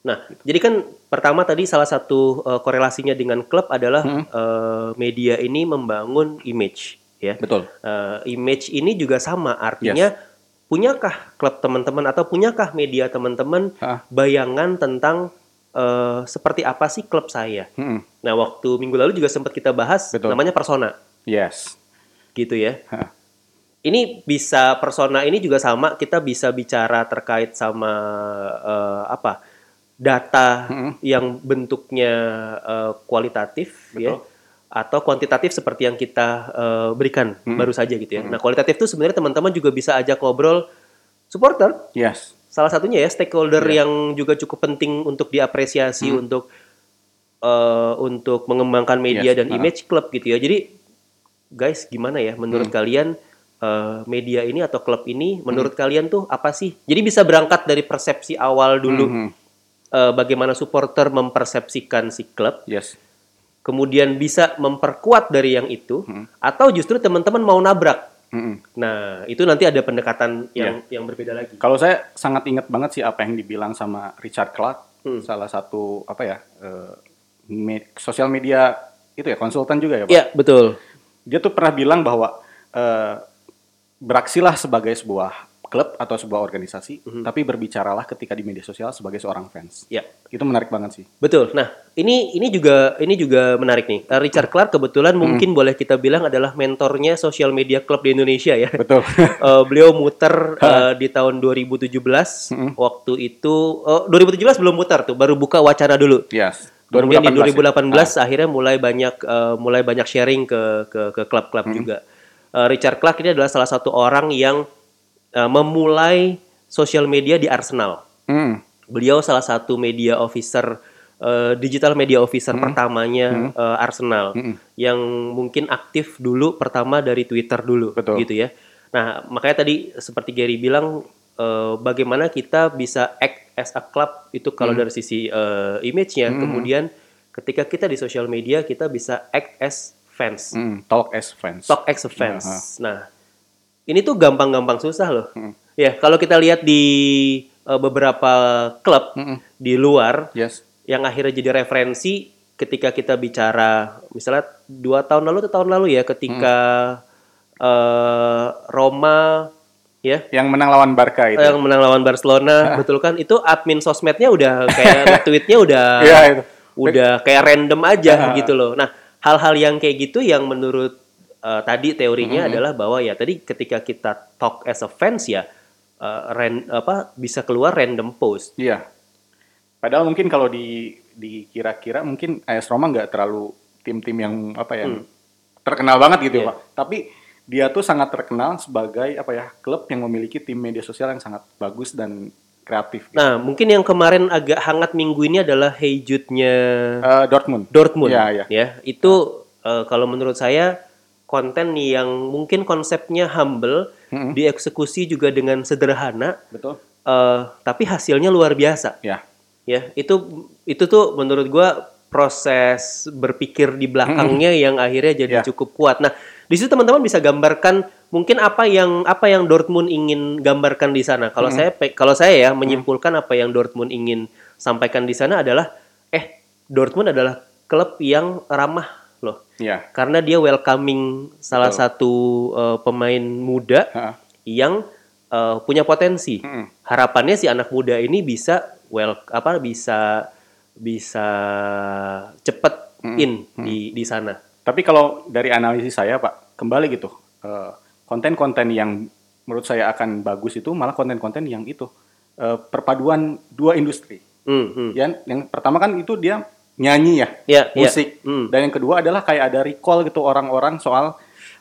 Nah, jadi kan pertama tadi salah satu eh, korelasinya dengan klub adalah Hmm. eh, media ini membangun image, ya. Betul. Eh, image ini juga sama, artinya punyakah klub teman-teman atau punyakah media teman-teman bayangan tentang eh, seperti apa sih klub saya? Mm-mm. Nah, waktu minggu lalu juga sempat kita bahas Betul. namanya persona, Yes. gitu ya. Ini bisa persona ini juga sama kita bisa bicara terkait sama eh, apa data Mm-mm. yang bentuknya eh, kualitatif ya Betul. atau kuantitatif seperti yang kita eh, berikan Mm-mm. baru saja gitu ya. Nah kualitatif itu sebenarnya teman-teman juga bisa ajak ngobrol supporter Yes. Salah satunya ya stakeholder Iya. yang juga cukup penting untuk diapresiasi Hmm. untuk eh, untuk mengembangkan media Yes, dan ah. image klub gitu ya. Jadi guys gimana ya menurut Hmm. kalian eh, media ini atau klub ini menurut kalian tuh apa sih? Jadi bisa berangkat dari persepsi awal dulu Mhm. eh, bagaimana supporter mempersepsikan si klub, Yes. kemudian bisa memperkuat dari yang itu Hmm. atau justru teman-teman mau nabrak. Mm-mm. Nah, itu nanti ada pendekatan yang Iya. yang berbeda lagi. Kalau saya sangat ingat banget sih apa yang dibilang sama Richard Clark, Hmm. salah satu apa ya eh, me- sosial media itu ya konsultan juga ya Pak. Iya, betul. Dia tuh pernah bilang bahwa eh, beraksilah sebagai sebuah klub atau sebuah organisasi, Mhm. tapi berbicaralah ketika di media sosial sebagai seorang fans. Ya. Itu menarik banget sih. Betul. Nah, ini ini juga ini juga menarik nih. Uh, Richard Clark kebetulan mungkin boleh kita bilang adalah mentornya social media club di Indonesia ya. Betul. Uh, beliau muter uh, di tahun 2017. Mm-mm. Waktu itu oh, 2017 belum muter tuh, baru buka wacana dulu. yes. Kemudian di 2018 ya? 2018 akhirnya mulai banyak uh, mulai banyak sharing ke ke ke klub-klub juga. Uh, Richard Clark ini adalah salah satu orang yang uh, memulai social media di Arsenal. Hmm. Beliau salah satu media officer eh, digital media officer pertamanya eh, Arsenal Mm-mm. yang mungkin aktif dulu pertama dari Twitter dulu Betul. gitu ya. Nah, makanya tadi seperti Gary bilang eh, bagaimana kita bisa act as a club itu kalau dari sisi eh, image-nya, kemudian ketika kita di social media kita bisa act as fans. Hmm. Talk as fans. Talk as fans. Nah, ini tuh gampang-gampang susah loh. Hmm. Ya, kalau kita lihat di eh, beberapa klub Mm-mm. di luar Yes. yang akhirnya jadi referensi ketika kita bicara misalnya dua tahun lalu atau tahun lalu ya ketika eh, Roma ya Yang menang lawan Barca itu. yang menang lawan Barcelona betul kan itu admin sosmednya udah kayak tweetnya udah Iya, itu. udah kayak random aja gitu loh nah hal-hal yang kayak gitu yang menurut eh, tadi teorinya Mm-hmm. adalah bahwa ya tadi ketika kita talk as a fans ya eh, ran- apa bisa keluar random post Iya. Padahal mungkin kalau di dikira-kira mungkin AS Roma nggak terlalu tim-tim yang apa ya Hmm. terkenal banget gitu Iya. ya Pak. Tapi dia tuh sangat terkenal sebagai apa ya klub yang memiliki tim media sosial yang sangat bagus dan kreatif. gitu. Nah, mungkin yang kemarin agak hangat minggu ini adalah Hey Jude-nya Eh, Dortmund. Dortmund. Iya, iya. Ya, itu eh, kalau menurut saya konten yang mungkin konsepnya humble, Mm-mm. dieksekusi juga dengan sederhana, Betul. eh, tapi hasilnya luar biasa. Ya. Ya, itu itu tuh menurut gua proses berpikir di belakangnya yang akhirnya jadi Ya. cukup kuat. Nah, di situ teman-teman bisa gambarkan mungkin apa yang apa yang Dortmund ingin gambarkan di sana. Kalau saya pe- kalau saya ya menyimpulkan apa yang Dortmund ingin sampaikan di sana adalah eh Dortmund adalah klub yang ramah Ya. Karena dia welcoming salah Betul. satu eh, pemain muda Ha. yang eh, punya potensi. Mm-mm. Harapannya si anak muda ini bisa well apa bisa bisa cepet Hmm, in di di sana. Tapi kalau dari analisis saya Pak, kembali gitu, eh, konten-konten yang menurut saya akan bagus itu malah konten-konten yang itu eh, perpaduan dua industri. Hmm, hmm. Ya, yang pertama kan itu dia nyanyi ya, Ya, ya. musik. Hmm. Dan yang kedua adalah kayak ada recall gitu orang-orang soal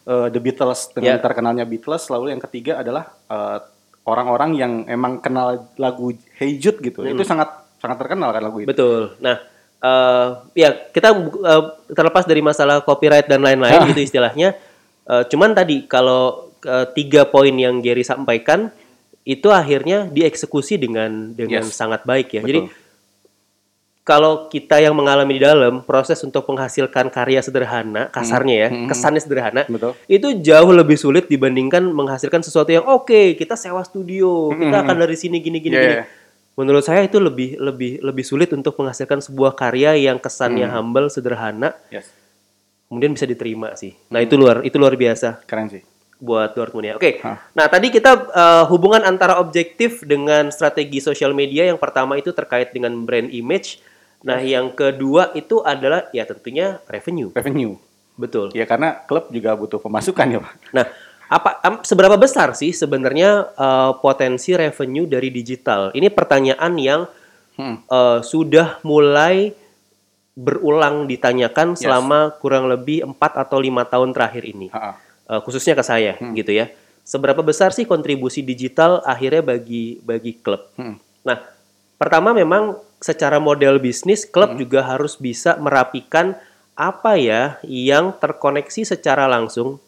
eh, The Beatles dengan Ya. terkenalnya Beatles. Lalu yang ketiga adalah eh, orang-orang yang emang kenal lagu Hey Jude gitu. Hmm. Itu sangat sangat terkenal kan lagu itu. Betul. Nah, eh, ya kita eh, terlepas dari masalah copyright dan lain-lain gitu istilahnya. eh, cuman tadi kalau eh, tiga poin yang Gary sampaikan itu akhirnya dieksekusi dengan dengan Yes. sangat baik ya. Betul. Jadi kalau kita yang mengalami di dalam proses untuk menghasilkan karya sederhana, kasarnya ya, Hmm. kesannya sederhana, Betul. itu jauh lebih sulit dibandingkan menghasilkan sesuatu yang oke, kita sewa studio, kita akan dari sini gini gini Hmm, Iya, gini. iya. Menurut saya itu lebih lebih lebih sulit untuk menghasilkan sebuah karya yang kesannya Hmm. humble, sederhana, Yes. kemudian bisa diterima sih. Nah, itu luar itu luar biasa Keren sih. buat Dortmund ya. Oke. Hah. Nah, tadi kita eh, hubungan antara objektif dengan strategi sosial media yang pertama itu terkait dengan brand image. Nah, yang kedua itu adalah ya tentunya revenue. Revenue. Betul. Ya karena klub juga butuh pemasukan ya, Pak. Nah, apa am- seberapa besar sih sebenarnya eh, potensi revenue dari digital? Ini pertanyaan yang Hmm. eh, sudah mulai berulang ditanyakan Yes. selama kurang lebih 4 atau lima tahun terakhir ini. Ha-ha. Eh, khususnya ke saya gitu ya. Seberapa besar sih kontribusi digital akhirnya bagi bagi klub? Hmm. Nah, pertama memang secara model bisnis klub juga harus bisa merapikan apa ya yang terkoneksi secara langsung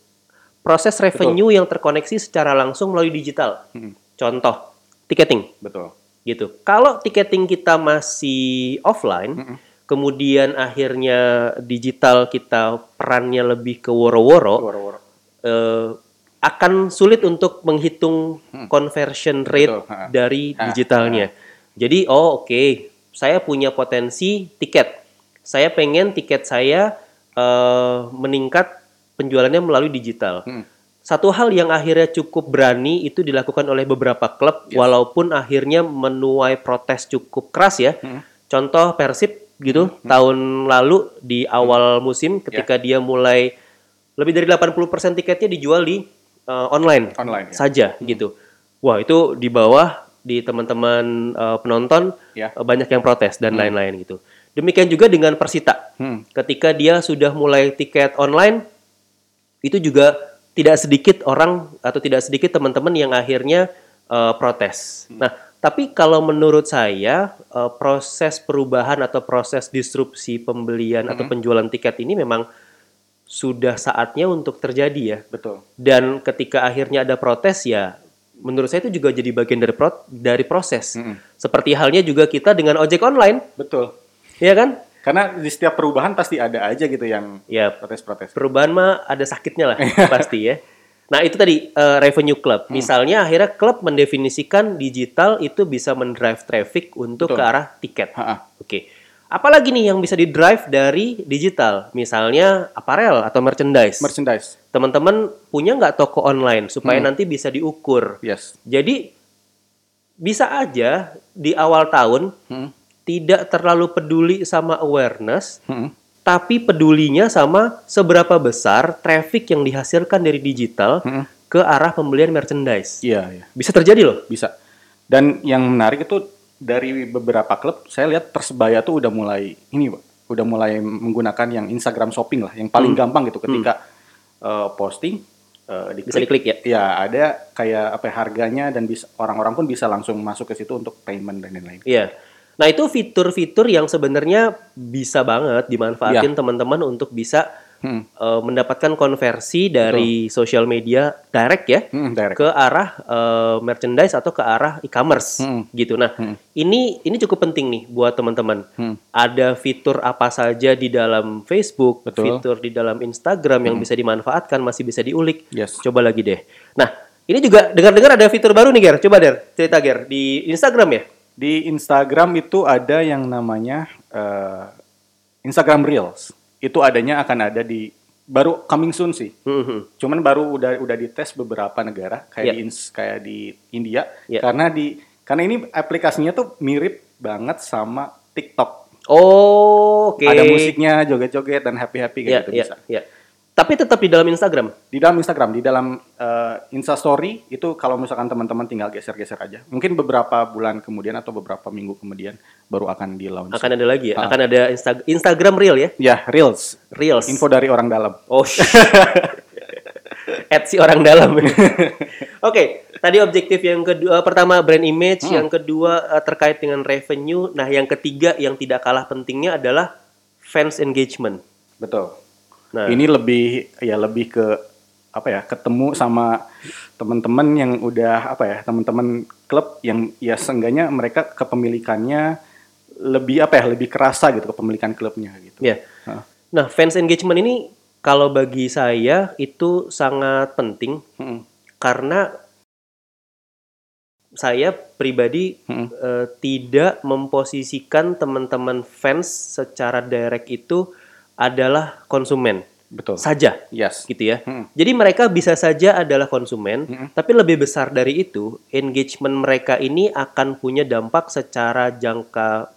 proses revenue yang terkoneksi secara langsung melalui digital. Hmm. Contoh, tiketing Betul. gitu. Kalau tiketing kita masih offline, Mm-mm. kemudian akhirnya digital kita perannya lebih ke woro-woro, Woro-woro. eh, akan sulit untuk menghitung conversion rate Hmm. Betul, dari digitalnya. Jadi, oh oke, saya punya potensi tiket. Saya pengen tiket saya eh, meningkat penjualannya melalui digital. Hmm. Satu hal yang akhirnya cukup berani itu dilakukan oleh beberapa klub, walaupun akhirnya menuai protes cukup keras ya. Hmm. Contoh Persib gitu, tahun lalu di awal musim ketika dia mulai lebih dari 80% tiketnya dijual di uh, online, Online, ya. saja gitu. Wah, itu di bawah di teman-teman uh, penonton Ya. uh, banyak yang protes dan lain-lain gitu. Demikian juga dengan Persita. Hmm. Ketika dia sudah mulai tiket online itu juga tidak sedikit orang atau tidak sedikit teman-teman yang akhirnya uh, protes. Nah, tapi kalau menurut saya uh, proses perubahan atau proses disrupsi pembelian atau penjualan tiket ini memang sudah saatnya untuk terjadi ya. Betul. Dan ketika akhirnya ada protes ya menurut saya itu juga jadi bagian dari pro- dari proses. Mm-mm. Seperti halnya juga kita dengan ojek online, Betul. ya kan? Karena di setiap perubahan pasti ada aja gitu yang Ya, protes-protes. perubahan mah ada sakitnya lah pasti ya. Nah itu tadi eh, revenue club. Hmm. Misalnya akhirnya klub mendefinisikan digital itu bisa mendrive traffic untuk Betul. ke arah tiket. Oke. Apalagi nih yang bisa di drive dari digital? Misalnya aparel atau merchandise. Merchandise. Teman-teman punya nggak toko online supaya Hmm. nanti bisa diukur. Yes. Jadi bisa aja di awal tahun Hmm. tidak terlalu peduli sama awareness, Hmm. tapi pedulinya sama seberapa besar traffic yang dihasilkan dari digital Hmm. ke arah pembelian merchandise. Iya, iya. Bisa terjadi loh. Bisa. Dan yang menarik itu dari beberapa klub, saya lihat Persebaya tuh udah mulai ini, Pak. Udah mulai menggunakan yang Instagram shopping lah, yang paling gampang gitu ketika eh, posting eh, diklik, Bisa diklik ya. Ya, ada kayak apa ya, harganya dan bisa orang-orang pun bisa langsung masuk ke situ untuk payment dan lain-lain. Iya. Nah, itu fitur-fitur yang sebenarnya bisa banget dimanfaatin teman-teman untuk bisa Hmm. eh, mendapatkan konversi dari social media direct ya Hmm, direct. ke arah eh, merchandise atau ke arah e-commerce Hmm. gitu. Nah, Hmm. ini ini cukup penting nih buat teman-teman. Hmm. Ada fitur apa saja di dalam Facebook, Betul. Hmm. fitur di dalam Instagram yang bisa dimanfaatkan, masih bisa diulik. Yes. Coba lagi deh. Nah, ini juga dengar-dengar ada fitur baru nih, Ger. Coba Der, cerita Ger di Instagram ya. Di Instagram itu ada yang namanya eh, Instagram Reels. Itu adanya akan ada di baru coming soon sih. Mhm. Cuman baru udah udah dites beberapa negara kayak Ya. di ins- kayak di India Ya. karena di karena ini aplikasinya tuh mirip banget sama TikTok. Oh, oke. Ada musiknya, joget-joget dan happy-happy Ya, gitu ya, bisa. ya. Tapi tetap di dalam Instagram. Di dalam Instagram, di dalam uh, Insta Story itu kalau misalkan teman-teman tinggal geser-geser aja. Mungkin beberapa bulan kemudian atau beberapa minggu kemudian baru akan di launch. Akan ada lagi ya. Ah. Akan ada Insta- Instagram Reel ya. Ya, Reels. Reels. Info dari orang dalam. Oh. Add si orang dalam. Oke, tadi objektif yang kedua pertama brand image, Hmm. yang kedua eh, terkait dengan revenue. Nah, yang ketiga yang tidak kalah pentingnya adalah fans engagement. Betul. Nah, Ini lebih ya lebih ke apa ya ketemu sama teman-teman yang udah apa ya teman-teman klub yang ya seenggaknya mereka kepemilikannya lebih apa ya lebih kerasa gitu kepemilikan klubnya gitu. ya. Hah. Nah, fans engagement ini kalau bagi saya itu sangat penting Mm-mm. karena saya pribadi Mm-mm. eh, tidak memposisikan teman-teman fans secara direct itu adalah konsumen Betul. saja Yes. gitu ya. Mm. Jadi mereka bisa saja adalah konsumen, Mm-mm. tapi lebih besar dari itu, engagement mereka ini akan punya dampak secara jangka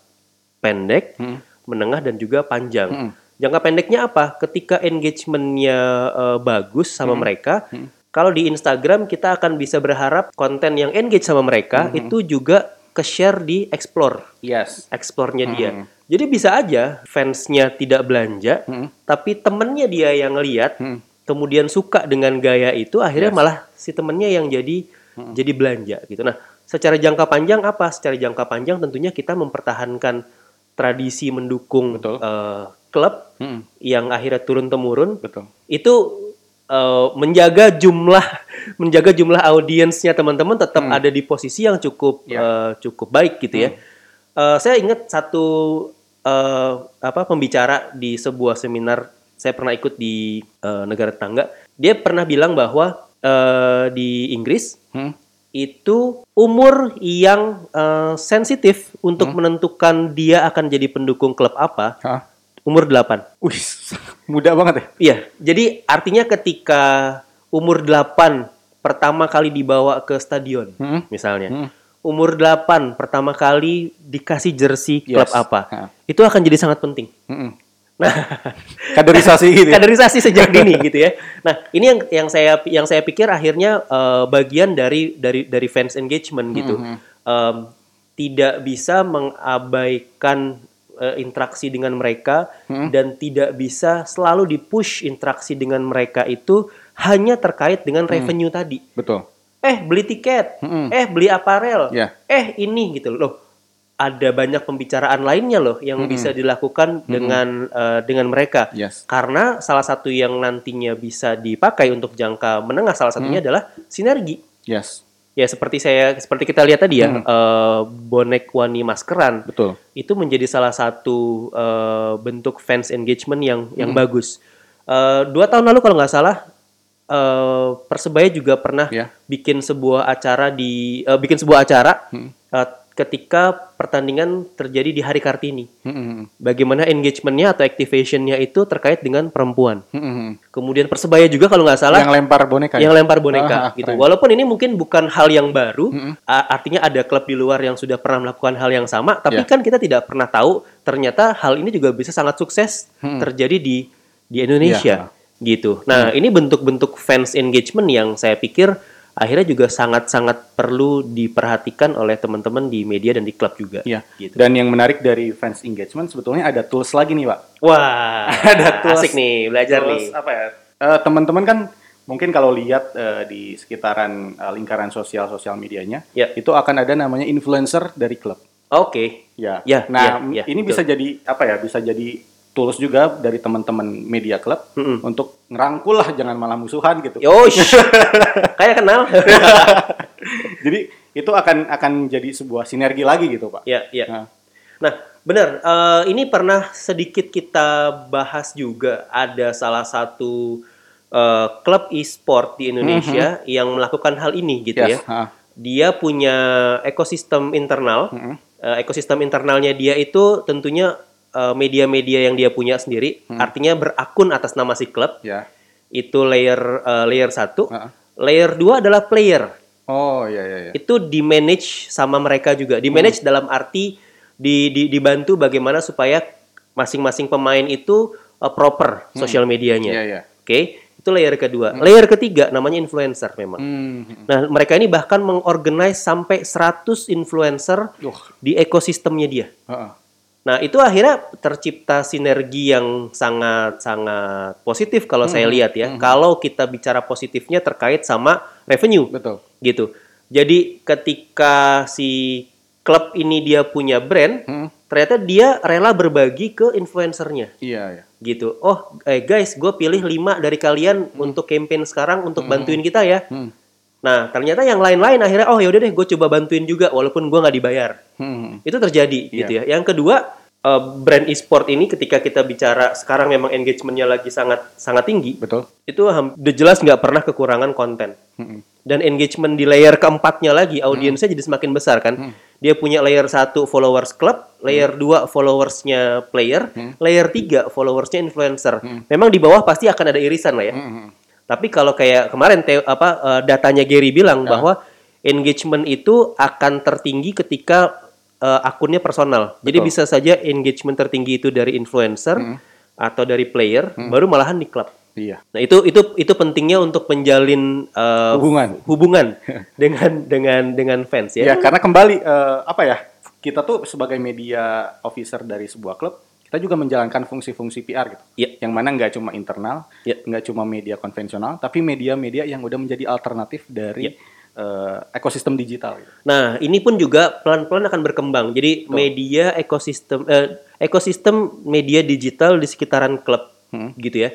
pendek, Mm. menengah dan juga panjang. Mm-mm. Jangka pendeknya apa? Ketika engagementnya eh, bagus sama Mm. mereka, Mm. kalau di Instagram kita akan bisa berharap konten yang engage sama mereka Mm-hmm. itu juga ke share di explore, Yes. explore-nya dia. Mm. Jadi bisa aja fansnya tidak belanja, Mm. tapi temennya dia yang ngeliat, Mm. kemudian suka dengan gaya itu, akhirnya Yes. malah si temennya yang jadi jadi belanja gitu. Nah, secara jangka panjang apa? Secara jangka panjang tentunya kita mempertahankan tradisi mendukung Betul. eh, klub Mm. yang akhirnya turun temurun Betul. itu eh, menjaga jumlah menjaga jumlah audiensnya teman-teman tetap Hmm. ada di posisi yang cukup Ya. eh, cukup baik gitu ya. Eh, saya ingat satu eh, apa pembicara di sebuah seminar saya pernah ikut di eh, negara tetangga. Dia pernah bilang bahwa eh, di Inggris Mm. itu umur yang eh, sensitif untuk Hmm. menentukan dia akan jadi pendukung klub apa Hah? Umur 8. Wih, muda banget ya. Iya, jadi artinya ketika umur 8 pertama kali dibawa ke stadion, Mm. misalnya. Mm. Umur 8 pertama kali dikasih jersey klub Yes. apa. Ha. Itu akan jadi sangat penting. Mm-mm. Nah, Kaderisasi gitu. ya. kaderisasi sejak dini gitu ya. Nah, ini yang yang saya yang saya pikir akhirnya eh, bagian dari dari dari fans engagement gitu. Mhm. Em, tidak bisa mengabaikan eh, interaksi dengan mereka Mhm. dan tidak bisa selalu di-push interaksi dengan mereka itu hanya terkait dengan revenue tadi. Betul. Eh, beli tiket. Mhm. Eh, beli aparel. Ya. Eh, ini gitu loh. Ada banyak pembicaraan lainnya loh yang Mhm. bisa dilakukan dengan eh, dengan mereka. Yes. Karena salah satu yang nantinya bisa dipakai untuk jangka menengah salah satunya Hmm. adalah sinergi. Yes. Ya seperti saya seperti kita lihat tadi ya Hmm. eh, bonek wani maskeran Betul. itu menjadi salah satu eh, bentuk fans engagement yang yang Hmm. bagus. Eh, dua tahun lalu kalau nggak salah eh, persebaya juga pernah Ya. bikin sebuah acara di eh, bikin sebuah acara Hmm. eh, ketika pertandingan terjadi di hari kartini. Mm-mm. Bagaimana engagementnya atau activationnya itu terkait dengan perempuan. Mm-mm. Kemudian persebaya juga kalau nggak salah Yang lempar boneka. ya? yang lempar boneka Ah, gitu. keren. Walaupun ini mungkin bukan hal yang baru, Mm-mm. a- artinya ada klub di luar yang sudah pernah melakukan hal yang sama, tapi Ya. kan kita tidak pernah tahu ternyata hal ini juga bisa sangat sukses Mm-mm. terjadi di di Indonesia gitu. Nah, Mm. ini bentuk-bentuk fans engagement yang saya pikir akhirnya juga sangat-sangat perlu diperhatikan oleh teman-teman di media dan di klub juga. Iya. Gitu. Dan yang menarik dari fans engagement sebetulnya ada tools lagi nih, Pak. Wah, Ada tools- asik nih belajar Tools nih. apa ya? Eh, teman-teman kan mungkin kalau lihat eh, di sekitaran eh, lingkaran sosial sosial medianya, Ya. itu akan ada namanya influencer dari klub. Oke. Ya. Ya, nah, ya, ya, ini betul. bisa jadi apa ya? Bisa jadi tools juga dari teman-teman media klub Mm-mm. untuk ngerangkul lah, jangan malah musuhan gitu. Yosh, kayak kenal. Jadi itu akan akan jadi sebuah sinergi lagi gitu, Pak. Ya, ya. Nah, Nah, benar. Eh, ini pernah sedikit kita bahas juga. Ada salah satu eh, klub e-sport di Indonesia yang melakukan hal ini gitu ya. Yes, ah, Dia punya ekosistem internal. mm-mm, Eh, ekosistem internalnya dia itu tentunya eh, media-media yang dia punya sendiri. Hmm. Artinya berakun atas nama si klub. ya. Itu layer eh, layer 1. Ah. Layer 2 adalah player. Oh, iya iya iya. itu di manage sama mereka juga di manage Hmm. dalam arti di, di dibantu bagaimana supaya masing-masing pemain itu uh, proper sosial medianya Iya iya. Oke, itu layer kedua. Layer ketiga namanya influencer memang. Hmm. Nah, mereka ini bahkan mengorganize sampai 100 influencer Duh. di ekosistemnya dia. Heeh. Nah, itu akhirnya tercipta sinergi yang sangat-sangat positif kalau saya lihat ya. Kalau kita bicara positifnya terkait sama revenue Betul. gitu. Jadi ketika si klub ini dia punya brand, Hmm. ternyata dia rela berbagi ke influencernya Iya, ya. gitu. Oh, eh guys, gue pilih 5 dari kalian untuk campaign sekarang untuk bantuin kita ya. Hmm. Nah, ternyata yang lain-lain akhirnya oh yaudah deh gue coba bantuin juga walaupun gue nggak dibayar. Hmm. Itu terjadi Iya. gitu ya. Yang kedua, eh, brand e-sport ini ketika kita bicara sekarang memang engagementnya lagi sangat sangat tinggi. Betul. Itu udah jelas nggak pernah kekurangan konten. Hmm. Dan engagement di layer keempatnya lagi audiensnya jadi semakin besar kan. Dia punya layer 1 followers club, layer 2 followersnya player, layer 3 followersnya influencer. Memang di bawah pasti akan ada irisan lah ya. Hmm. Tapi kalau kayak kemarin teo- apa eh, datanya Gary bilang bahwa engagement itu akan tertinggi ketika eh, akunnya personal. Jadi Betul. bisa saja engagement tertinggi itu dari influencer atau dari player, baru malahan di klub. Iya. Nah itu itu itu pentingnya untuk menjalin eh, Hubungan. hubungan dengan dengan dengan fans Ya, ya. karena kembali eh, apa ya? Kita tuh sebagai media officer dari sebuah klub, kita juga menjalankan fungsi-fungsi PR gitu. Iya. Yang mana nggak cuma internal, Iya. nggak cuma media konvensional, tapi media-media yang udah menjadi alternatif dari Iya. eh, ekosistem digital. Gitu. Nah ini pun juga pelan-pelan akan berkembang. Jadi media ekosistem eh, ekosistem media digital di sekitaran klub Hmm. gitu ya.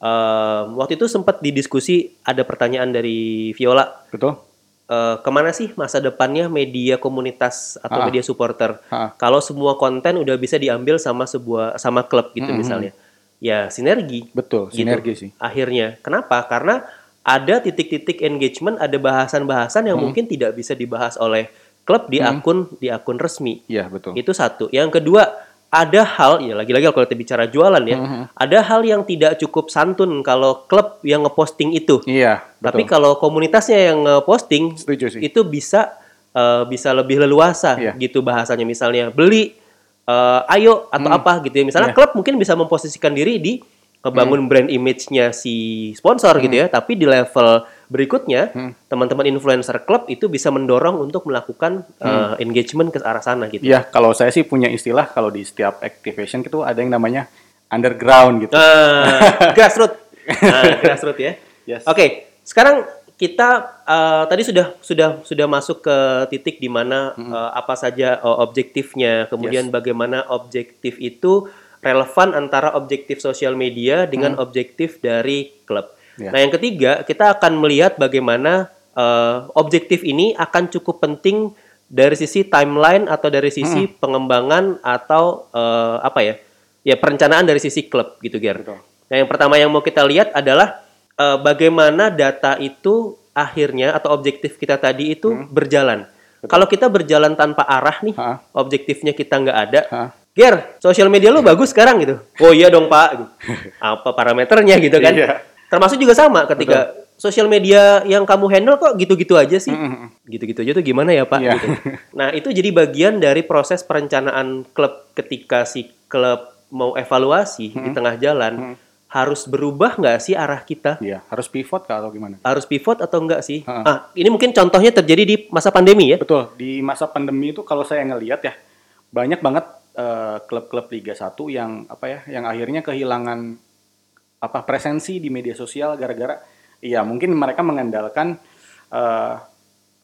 Eh, waktu itu sempat didiskusi ada pertanyaan dari Viola Betul? Eh, ke mana sih masa depannya media komunitas atau Ah. media supporter? Ah. Kalau semua konten udah bisa diambil sama sebuah sama klub gitu misalnya, ya sinergi. Betul, gitu. sinergi sih. Akhirnya, kenapa? Karena ada titik-titik engagement, ada bahasan-bahasan yang mungkin tidak bisa dibahas oleh klub di akun di akun resmi. Iya, betul. Itu satu. Yang kedua, ada hal ya lagi-lagi kalau kita bicara jualan ya, ada hal yang tidak cukup santun kalau klub yang ngeposting itu. Iya, Tapi betul. kalau komunitasnya yang ngeposting itu bisa eh, bisa lebih leluasa Iya. gitu bahasanya misalnya beli eh, ayo atau apa gitu ya. Misalnya Iya. klub mungkin bisa memposisikan diri di ngebangun brand image-nya si sponsor gitu Hmm. ya, tapi di level berikutnya teman-teman influencer klub itu bisa mendorong untuk melakukan Hmm. eh, engagement ke arah sana gitu. Iya, kalau saya sih punya istilah kalau di setiap activation itu ada yang namanya underground gitu. Nah, grassroots. Nah, grassroots ya. Yes. Oke, sekarang kita eh, tadi sudah sudah sudah masuk ke titik di mana eh, apa saja eh, objektifnya, kemudian bagaimana objektif itu relevan antara objektif sosial media dengan objektif dari klub. Ya. Nah, yang ketiga, kita akan melihat bagaimana eh, objektif ini akan cukup penting dari sisi timeline atau dari sisi pengembangan atau eh, apa ya? Ya, perencanaan dari sisi klub gitu, Ger. Betul. Nah, yang pertama yang mau kita lihat adalah eh, bagaimana data itu akhirnya atau objektif kita tadi itu berjalan. Kalau kita berjalan tanpa arah nih, Ha. objektifnya kita nggak ada. Ha. Ger, sosial media lu bagus sekarang gitu. Oh iya dong Pak. Apa parameternya gitu kan? Iya. Termasuk juga sama ketika sosial media yang kamu handle kok gitu-gitu aja sih. Gitu-gitu aja tuh gimana ya Pak? Iya. Gitu. Nah itu jadi bagian dari proses perencanaan klub ketika si klub mau evaluasi di tengah jalan harus berubah nggak sih arah kita? Iya, harus pivot kah atau gimana? Harus pivot atau enggak sih? Ha. Ah ini mungkin contohnya terjadi di masa pandemi ya? Betul, di masa pandemi itu kalau saya ngelihat ya banyak banget eh, klub-klub Liga 1 yang apa ya, yang akhirnya kehilangan apa presensi di media sosial gara-gara iya mungkin mereka mengandalkan eh,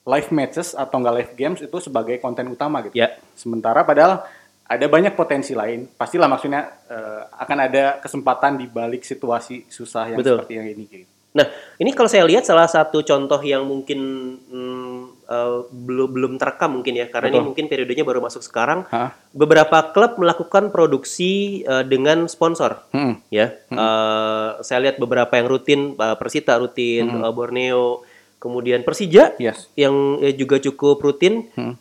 live matches atau enggak live games itu sebagai konten utama gitu. Ya. Sementara padahal ada banyak potensi lain. Pastilah maksudnya eh, akan ada kesempatan di balik situasi susah yang Betul. seperti yang ini gitu. Nah, ini kalau saya lihat salah satu contoh yang mungkin hmm, eh, belum belum terekam mungkin ya, karena ini Betul. mungkin periodenya baru masuk sekarang. Hah? Beberapa klub melakukan produksi eh, dengan sponsor, Hmm. ya. Eh, saya lihat beberapa yang rutin, eh, Persita rutin, eh, Borneo, kemudian Persija Yes. yang eh, juga cukup rutin Hmm.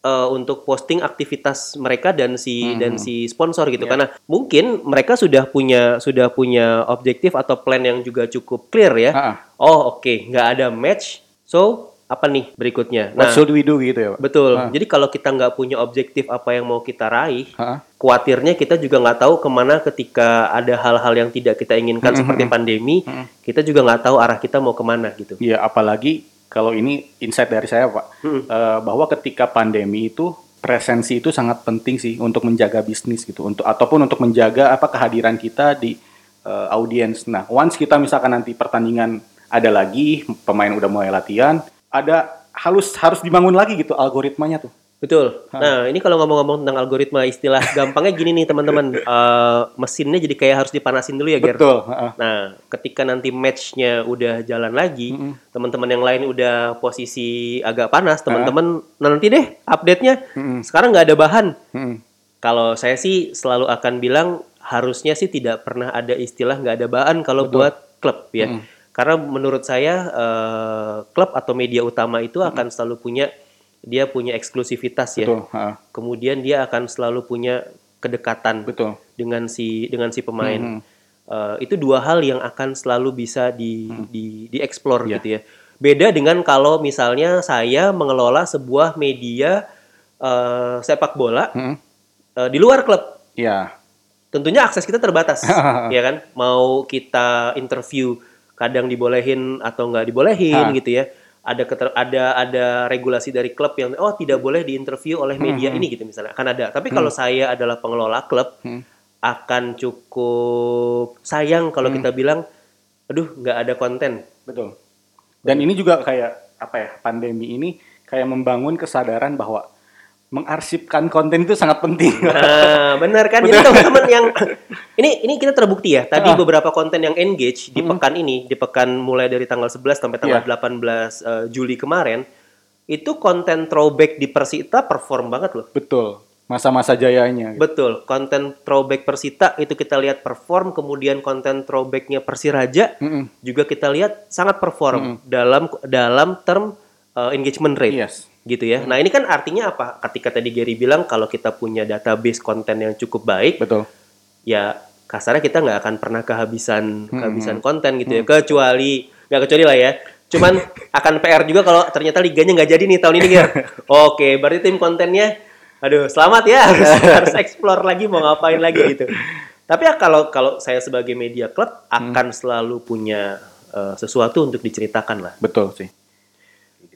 eh, untuk posting aktivitas mereka dan si dan si sponsor gitu Ya. karena mungkin mereka sudah punya sudah punya objektif atau plan yang juga cukup clear ya Ha-ha. oh oke nggak ada match so apa nih berikutnya. What should we do gitu ya, Pak? Betul. Ah. Jadi kalau kita nggak punya objektif apa yang mau kita raih, Ha? khawatirnya kita juga nggak tahu ke mana ketika ada hal-hal yang tidak kita inginkan seperti pandemi, kita juga nggak tahu arah kita mau ke mana gitu. Iya, apalagi kalau ini insight dari saya, Pak, Eh, bahwa ketika pandemi itu presensi itu sangat penting sih untuk menjaga bisnis gitu, untuk ataupun untuk menjaga apa kehadiran kita di eh, audiens. Nah, once kita misalkan nanti pertandingan ada lagi, pemain udah mulai latihan, ada halus harus dibangun lagi gitu algoritmanya tuh. Betul. Nah, ini kalau ngomong-ngomong tentang algoritma istilah gampangnya gini nih teman-teman, Eh, mesinnya jadi kayak harus dipanasin dulu ya, Ger. Betul. Nah, ketika nanti matchnya udah jalan lagi, teman-teman yang lain udah posisi agak panas, teman-teman nanti deh update-nya. Sekarang nggak ada bahan. Mm-mm. Kalau saya sih selalu akan bilang harusnya sih tidak pernah ada istilah nggak ada bahan kalau buat klub ya. Karena menurut saya eh, klub atau media utama itu akan selalu punya dia punya eksklusivitas ya. Betul. Kemudian dia akan selalu punya kedekatan Betul. dengan si dengan si pemain. Eh, itu dua hal yang akan selalu bisa di di dieksplor gitu ya. Beda dengan kalau misalnya saya mengelola sebuah media eh, sepak bola Mm-mm. eh, di luar klub. Iya. Tentunya akses kita terbatas, ya kan? Mau kita interview kadang dibolehin atau nggak dibolehin Ah. gitu ya. Ada keter- ada ada regulasi dari klub yang oh tidak boleh diinterview oleh media ini gitu misalnya akan ada. Tapi kalau saya adalah pengelola klub akan cukup sayang kalau kita bilang aduh nggak ada konten. Betul. Dan ini juga kayak apa ya? Pandemi ini kayak membangun kesadaran bahwa mengarsipkan konten itu sangat penting. Nah, benar kan? Jadi teman-teman yang ini ini kita terbukti ya. Tadi beberapa konten yang engage di pekan ini, di pekan mulai dari tanggal 11 sampai tanggal 18 eh, Juli kemarin, itu konten throwback di Persita perform banget loh. Betul. Masa-masa jayanya. gitu. Betul, konten throwback Persita itu kita lihat perform, kemudian konten throwbacknya Persiraja Mm-mm. juga kita lihat sangat perform dalam dalam term eh, engagement rate Yes. Gitu ya. Nah ini kan artinya apa? Ketika tadi Gary bilang kalau kita punya database konten yang cukup baik, Betul. ya kasarnya kita nggak akan pernah kehabisan kehabisan konten gitu ya. Kecuali nggak kecuali lah ya. Cuman akan PR juga kalau ternyata liganya nggak jadi nih tahun ini ya. Oke, berarti tim kontennya, aduh selamat ya harus harus explore lagi mau ngapain lagi gitu. Tapi ya kalau kalau saya sebagai media klub akan selalu punya eh, sesuatu untuk diceritakan lah. Betul sih.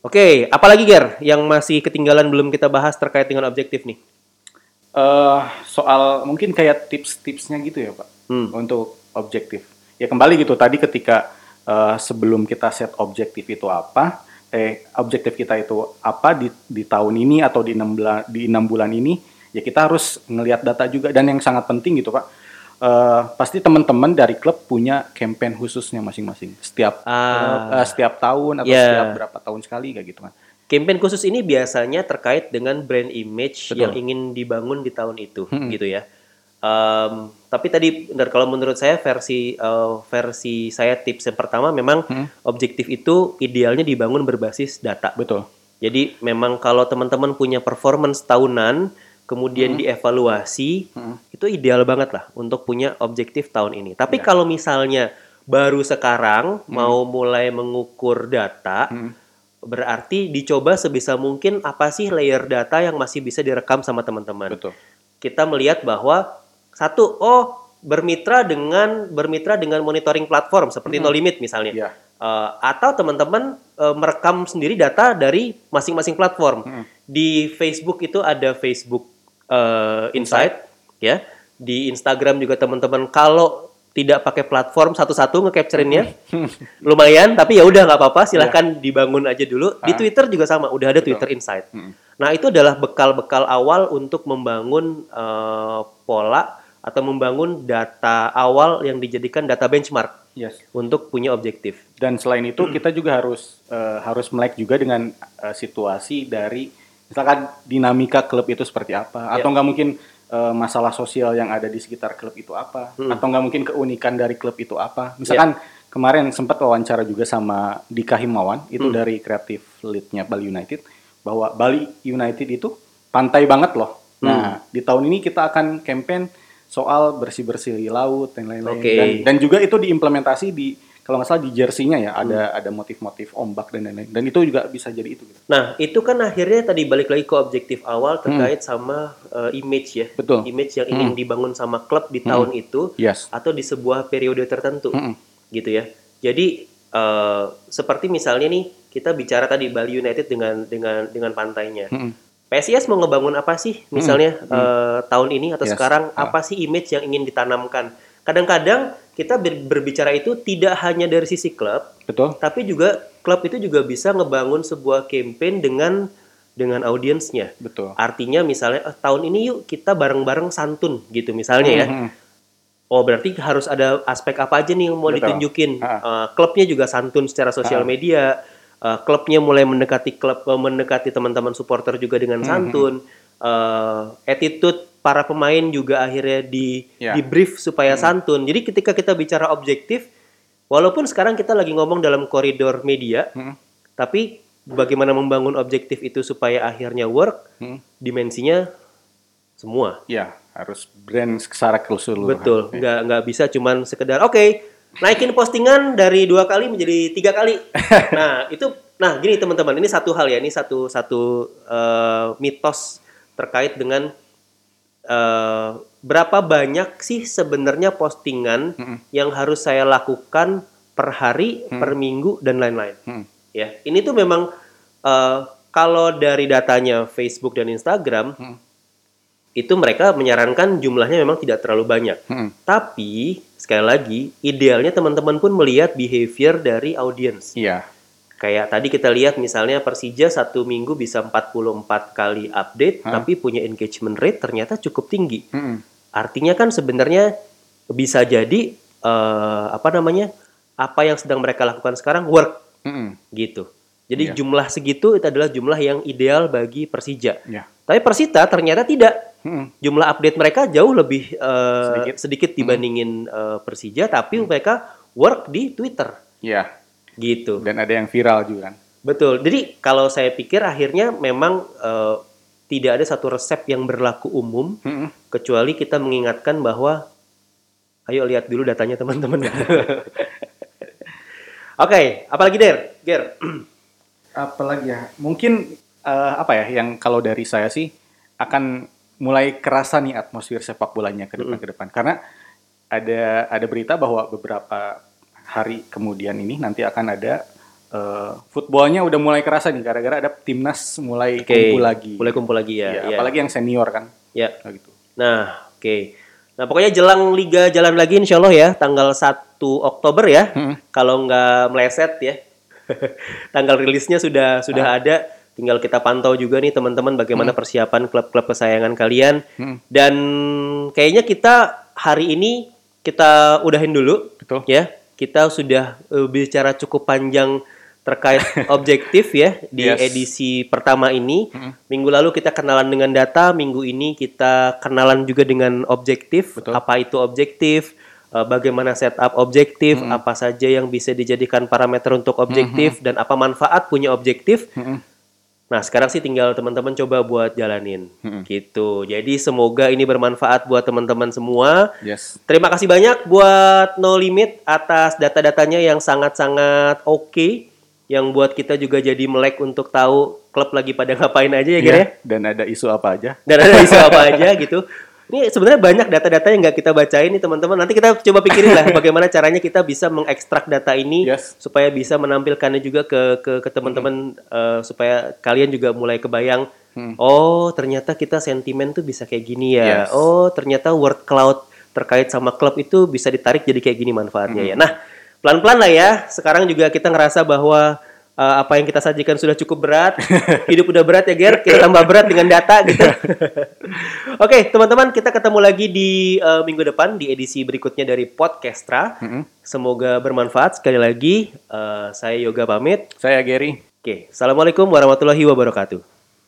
Oke, apalagi Ger yang masih ketinggalan belum kita bahas terkait dengan objektif nih? eh soal mungkin kayak tips-tipsnya gitu ya Pak Hmm. untuk objektif. Ya kembali gitu tadi ketika eh, sebelum kita set objektif itu apa, eh objektif kita itu apa di di tahun ini atau di enam bulan di enam bulan ini, ya kita harus ngelihat data juga dan yang sangat penting gitu Pak. Eh, pasti teman-teman dari klub punya campaign khususnya masing-masing setiap Ah. eh, setiap tahun atau Ya. setiap berapa tahun sekali kayak gitu kan. Campaign khusus ini biasanya terkait dengan brand image Betul. yang ingin dibangun di tahun itu, gitu ya. Em, tapi tadi, bentar, kalau menurut saya versi eh, versi saya tips yang pertama memang objektif itu idealnya dibangun berbasis data. Betul. Jadi memang kalau teman-teman punya performance tahunan, kemudian dievaluasi, itu ideal banget lah untuk punya objektif tahun ini. Tapi kalau misalnya baru sekarang mau mulai mengukur data, berarti dicoba sebisa mungkin apa sih layer data yang masih bisa direkam sama teman-teman. Betul. Kita melihat bahwa satu, oh bermitra dengan bermitra dengan monitoring platform seperti No Limit misalnya. Iya. Eh, atau teman-teman eh, merekam sendiri data dari masing-masing platform. Di Facebook itu ada Facebook eh, Insight, ya. Di Instagram juga teman-teman kalau tidak pakai platform satu-satu nge-capture-nya lumayan tapi ya udah nggak apa-apa silahkan dibangun aja dulu. Di Twitter juga sama udah ada Twitter Insight. Nah itu adalah bekal-bekal awal untuk membangun eh, pola atau membangun data awal yang dijadikan data benchmark Yes. untuk punya objektif. Dan selain itu kita juga harus eh, harus melek juga dengan eh, situasi dari misalkan dinamika klub itu seperti apa? Atau nggak mungkin eh, masalah sosial yang ada di sekitar klub itu apa? Atau nggak mungkin keunikan dari klub itu apa. Misalkan kemarin sempat wawancara juga sama Dika Himawan itu dari kreatif leadnya Bali United bahwa Bali United itu pantai banget loh. Nah di tahun ini kita akan campaign soal bersih bersih laut dan lain-lain. Oke. dan dan juga itu diimplementasi di kalau nggak salah di jersey-nya ya ada ada motif-motif ombak dan lain-lain. Dan itu juga bisa jadi itu. Gitu. Nah, itu kan akhirnya tadi balik lagi ke objektif awal terkait sama uh, image ya. Betul. Image yang ingin dibangun sama klub di tahun itu Yes. atau di sebuah periode tertentu. Mm-mm. Gitu ya. Jadi uh, seperti misalnya nih kita bicara tadi Bali United dengan dengan dengan pantainya. Mm-mm. PSIS mau ngebangun apa sih misalnya eh, tahun ini atau Yes. sekarang Ah. apa sih image yang ingin ditanamkan? Kadang-kadang kita ber- berbicara itu tidak hanya dari sisi klub, Betul? tapi juga klub itu juga bisa ngebangun sebuah campaign dengan dengan audiensnya. Betul. Artinya misalnya eh, tahun ini yuk kita bareng-bareng santun gitu misalnya ya. Mhm. Oh berarti harus ada aspek apa aja nih yang mau Betul. ditunjukin? Ah. Eh, klubnya juga santun secara sosial Ah. media. Eh, klubnya mulai mendekati klub, eh, mendekati teman-teman supporter juga dengan Hmm, Eh, attitude para pemain juga akhirnya di Ya. di brief supaya santun. Jadi ketika kita bicara objektif, walaupun sekarang kita lagi ngomong dalam koridor media, Mhm. tapi bagaimana membangun objektif itu supaya akhirnya work, Mhm. dimensinya semua. Ya, harus brand secara keseluruhan. Betul, Ya. nggak nggak bisa cuman sekedar oke naikin postingan dari dua kali menjadi tiga kali. nah itu, nah gini teman-teman, ini satu hal ya, ini satu satu eh, mitos terkait dengan eh, berapa banyak sih sebenarnya postingan Mm-mm. yang harus saya lakukan per hari, per minggu dan lain-lain. Mhm. Ya, ini tuh memang eh, kalau dari datanya Facebook dan Instagram Hmm. itu mereka menyarankan jumlahnya memang tidak terlalu banyak. Mhm. Tapi sekali lagi, idealnya teman-teman pun melihat behavior dari audiens. Iya. Kayak tadi kita lihat misalnya Persija satu minggu bisa 44 kali update, tapi punya engagement rate ternyata cukup tinggi. Mhm. Artinya kan sebenarnya bisa jadi eh, apa namanya apa yang sedang mereka lakukan sekarang work Mhm. gitu. Jadi Iya. jumlah segitu itu adalah jumlah yang ideal bagi Persija. Ya. Tapi Persita ternyata tidak. Mhm. Jumlah update mereka jauh lebih eh, Sedikit. sedikit. dibandingin eh, Persija, tapi mereka work di Twitter Ya. Gitu. Dan ada yang viral juga kan. Betul. Jadi kalau saya pikir akhirnya memang eh, tidak ada satu resep yang berlaku umum Mhm. kecuali kita mengingatkan bahwa ayo lihat dulu datanya teman-teman. Oke, apalagi Der? Ger. apalagi ya mungkin eh, apa ya yang kalau dari saya sih akan mulai kerasa nih atmosfer sepak bolanya ke depan ke depan karena ada ada berita bahwa beberapa hari kemudian ini nanti akan ada eh, footballnya udah mulai kerasa nih gara-gara ada timnas mulai Oke, kumpul lagi Mulai kumpul lagi ya. Ya, iya. apalagi yang senior kan Ya. Kayak gitu Nah, oke. Nah, pokoknya jelang liga jalan lagi insya Allah ya, tanggal 1 Oktober ya. Hmm. Kalau nggak meleset ya. tanggal rilisnya sudah sudah Ah. ada. Tinggal kita pantau juga nih teman-teman bagaimana persiapan klub-klub kesayangan kalian. Hmm. Dan kayaknya kita hari ini kita udahin dulu betul ya. Kita sudah eh, bicara cukup panjang terkait objektif ya di Yes. edisi pertama ini. Mm-mm. Minggu lalu kita kenalan dengan data, minggu ini kita kenalan juga dengan objektif. Betul. Apa itu objektif? eh, Bagaimana setup objektif? Apa saja yang bisa dijadikan parameter untuk objektif dan apa manfaat punya objektif? Mm-mm. Nah, sekarang sih tinggal teman-teman coba buat jalanin. Mm-mm. Gitu. Jadi semoga ini bermanfaat buat teman-teman semua. yes Terima kasih banyak buat No Limit atas data-datanya yang sangat-sangat oke. Yang buat kita juga jadi melek untuk tahu klub lagi pada ngapain aja ya, ya. Ya, dan ada isu apa aja Dan ada isu apa aja gitu. Ini sebenarnya banyak data-data yang nggak kita bacain nih teman-teman. Nanti kita coba pikirin lah bagaimana caranya kita bisa mengekstrak data ini Yes. supaya bisa menampilkannya juga ke ke, ke teman-teman eh, supaya kalian juga mulai kebayang. Hmm. Oh ternyata kita sentimen tuh bisa kayak gini ya. Yes. Oh ternyata word cloud terkait sama klub itu bisa ditarik jadi kayak gini manfaatnya ya. Nah pelan-pelan lah ya. Sekarang juga kita ngerasa bahwa eh, apa yang kita sajikan sudah cukup berat. Hidup udah berat ya Ger. Kita tambah berat dengan data gitu. Oke teman-teman kita ketemu lagi di eh, minggu depan di edisi berikutnya dari Podcastra. Mm-mm. Semoga bermanfaat sekali lagi. eh, saya Yoga pamit. saya Gary Oke, assalamualaikum warahmatullahi wabarakatuh.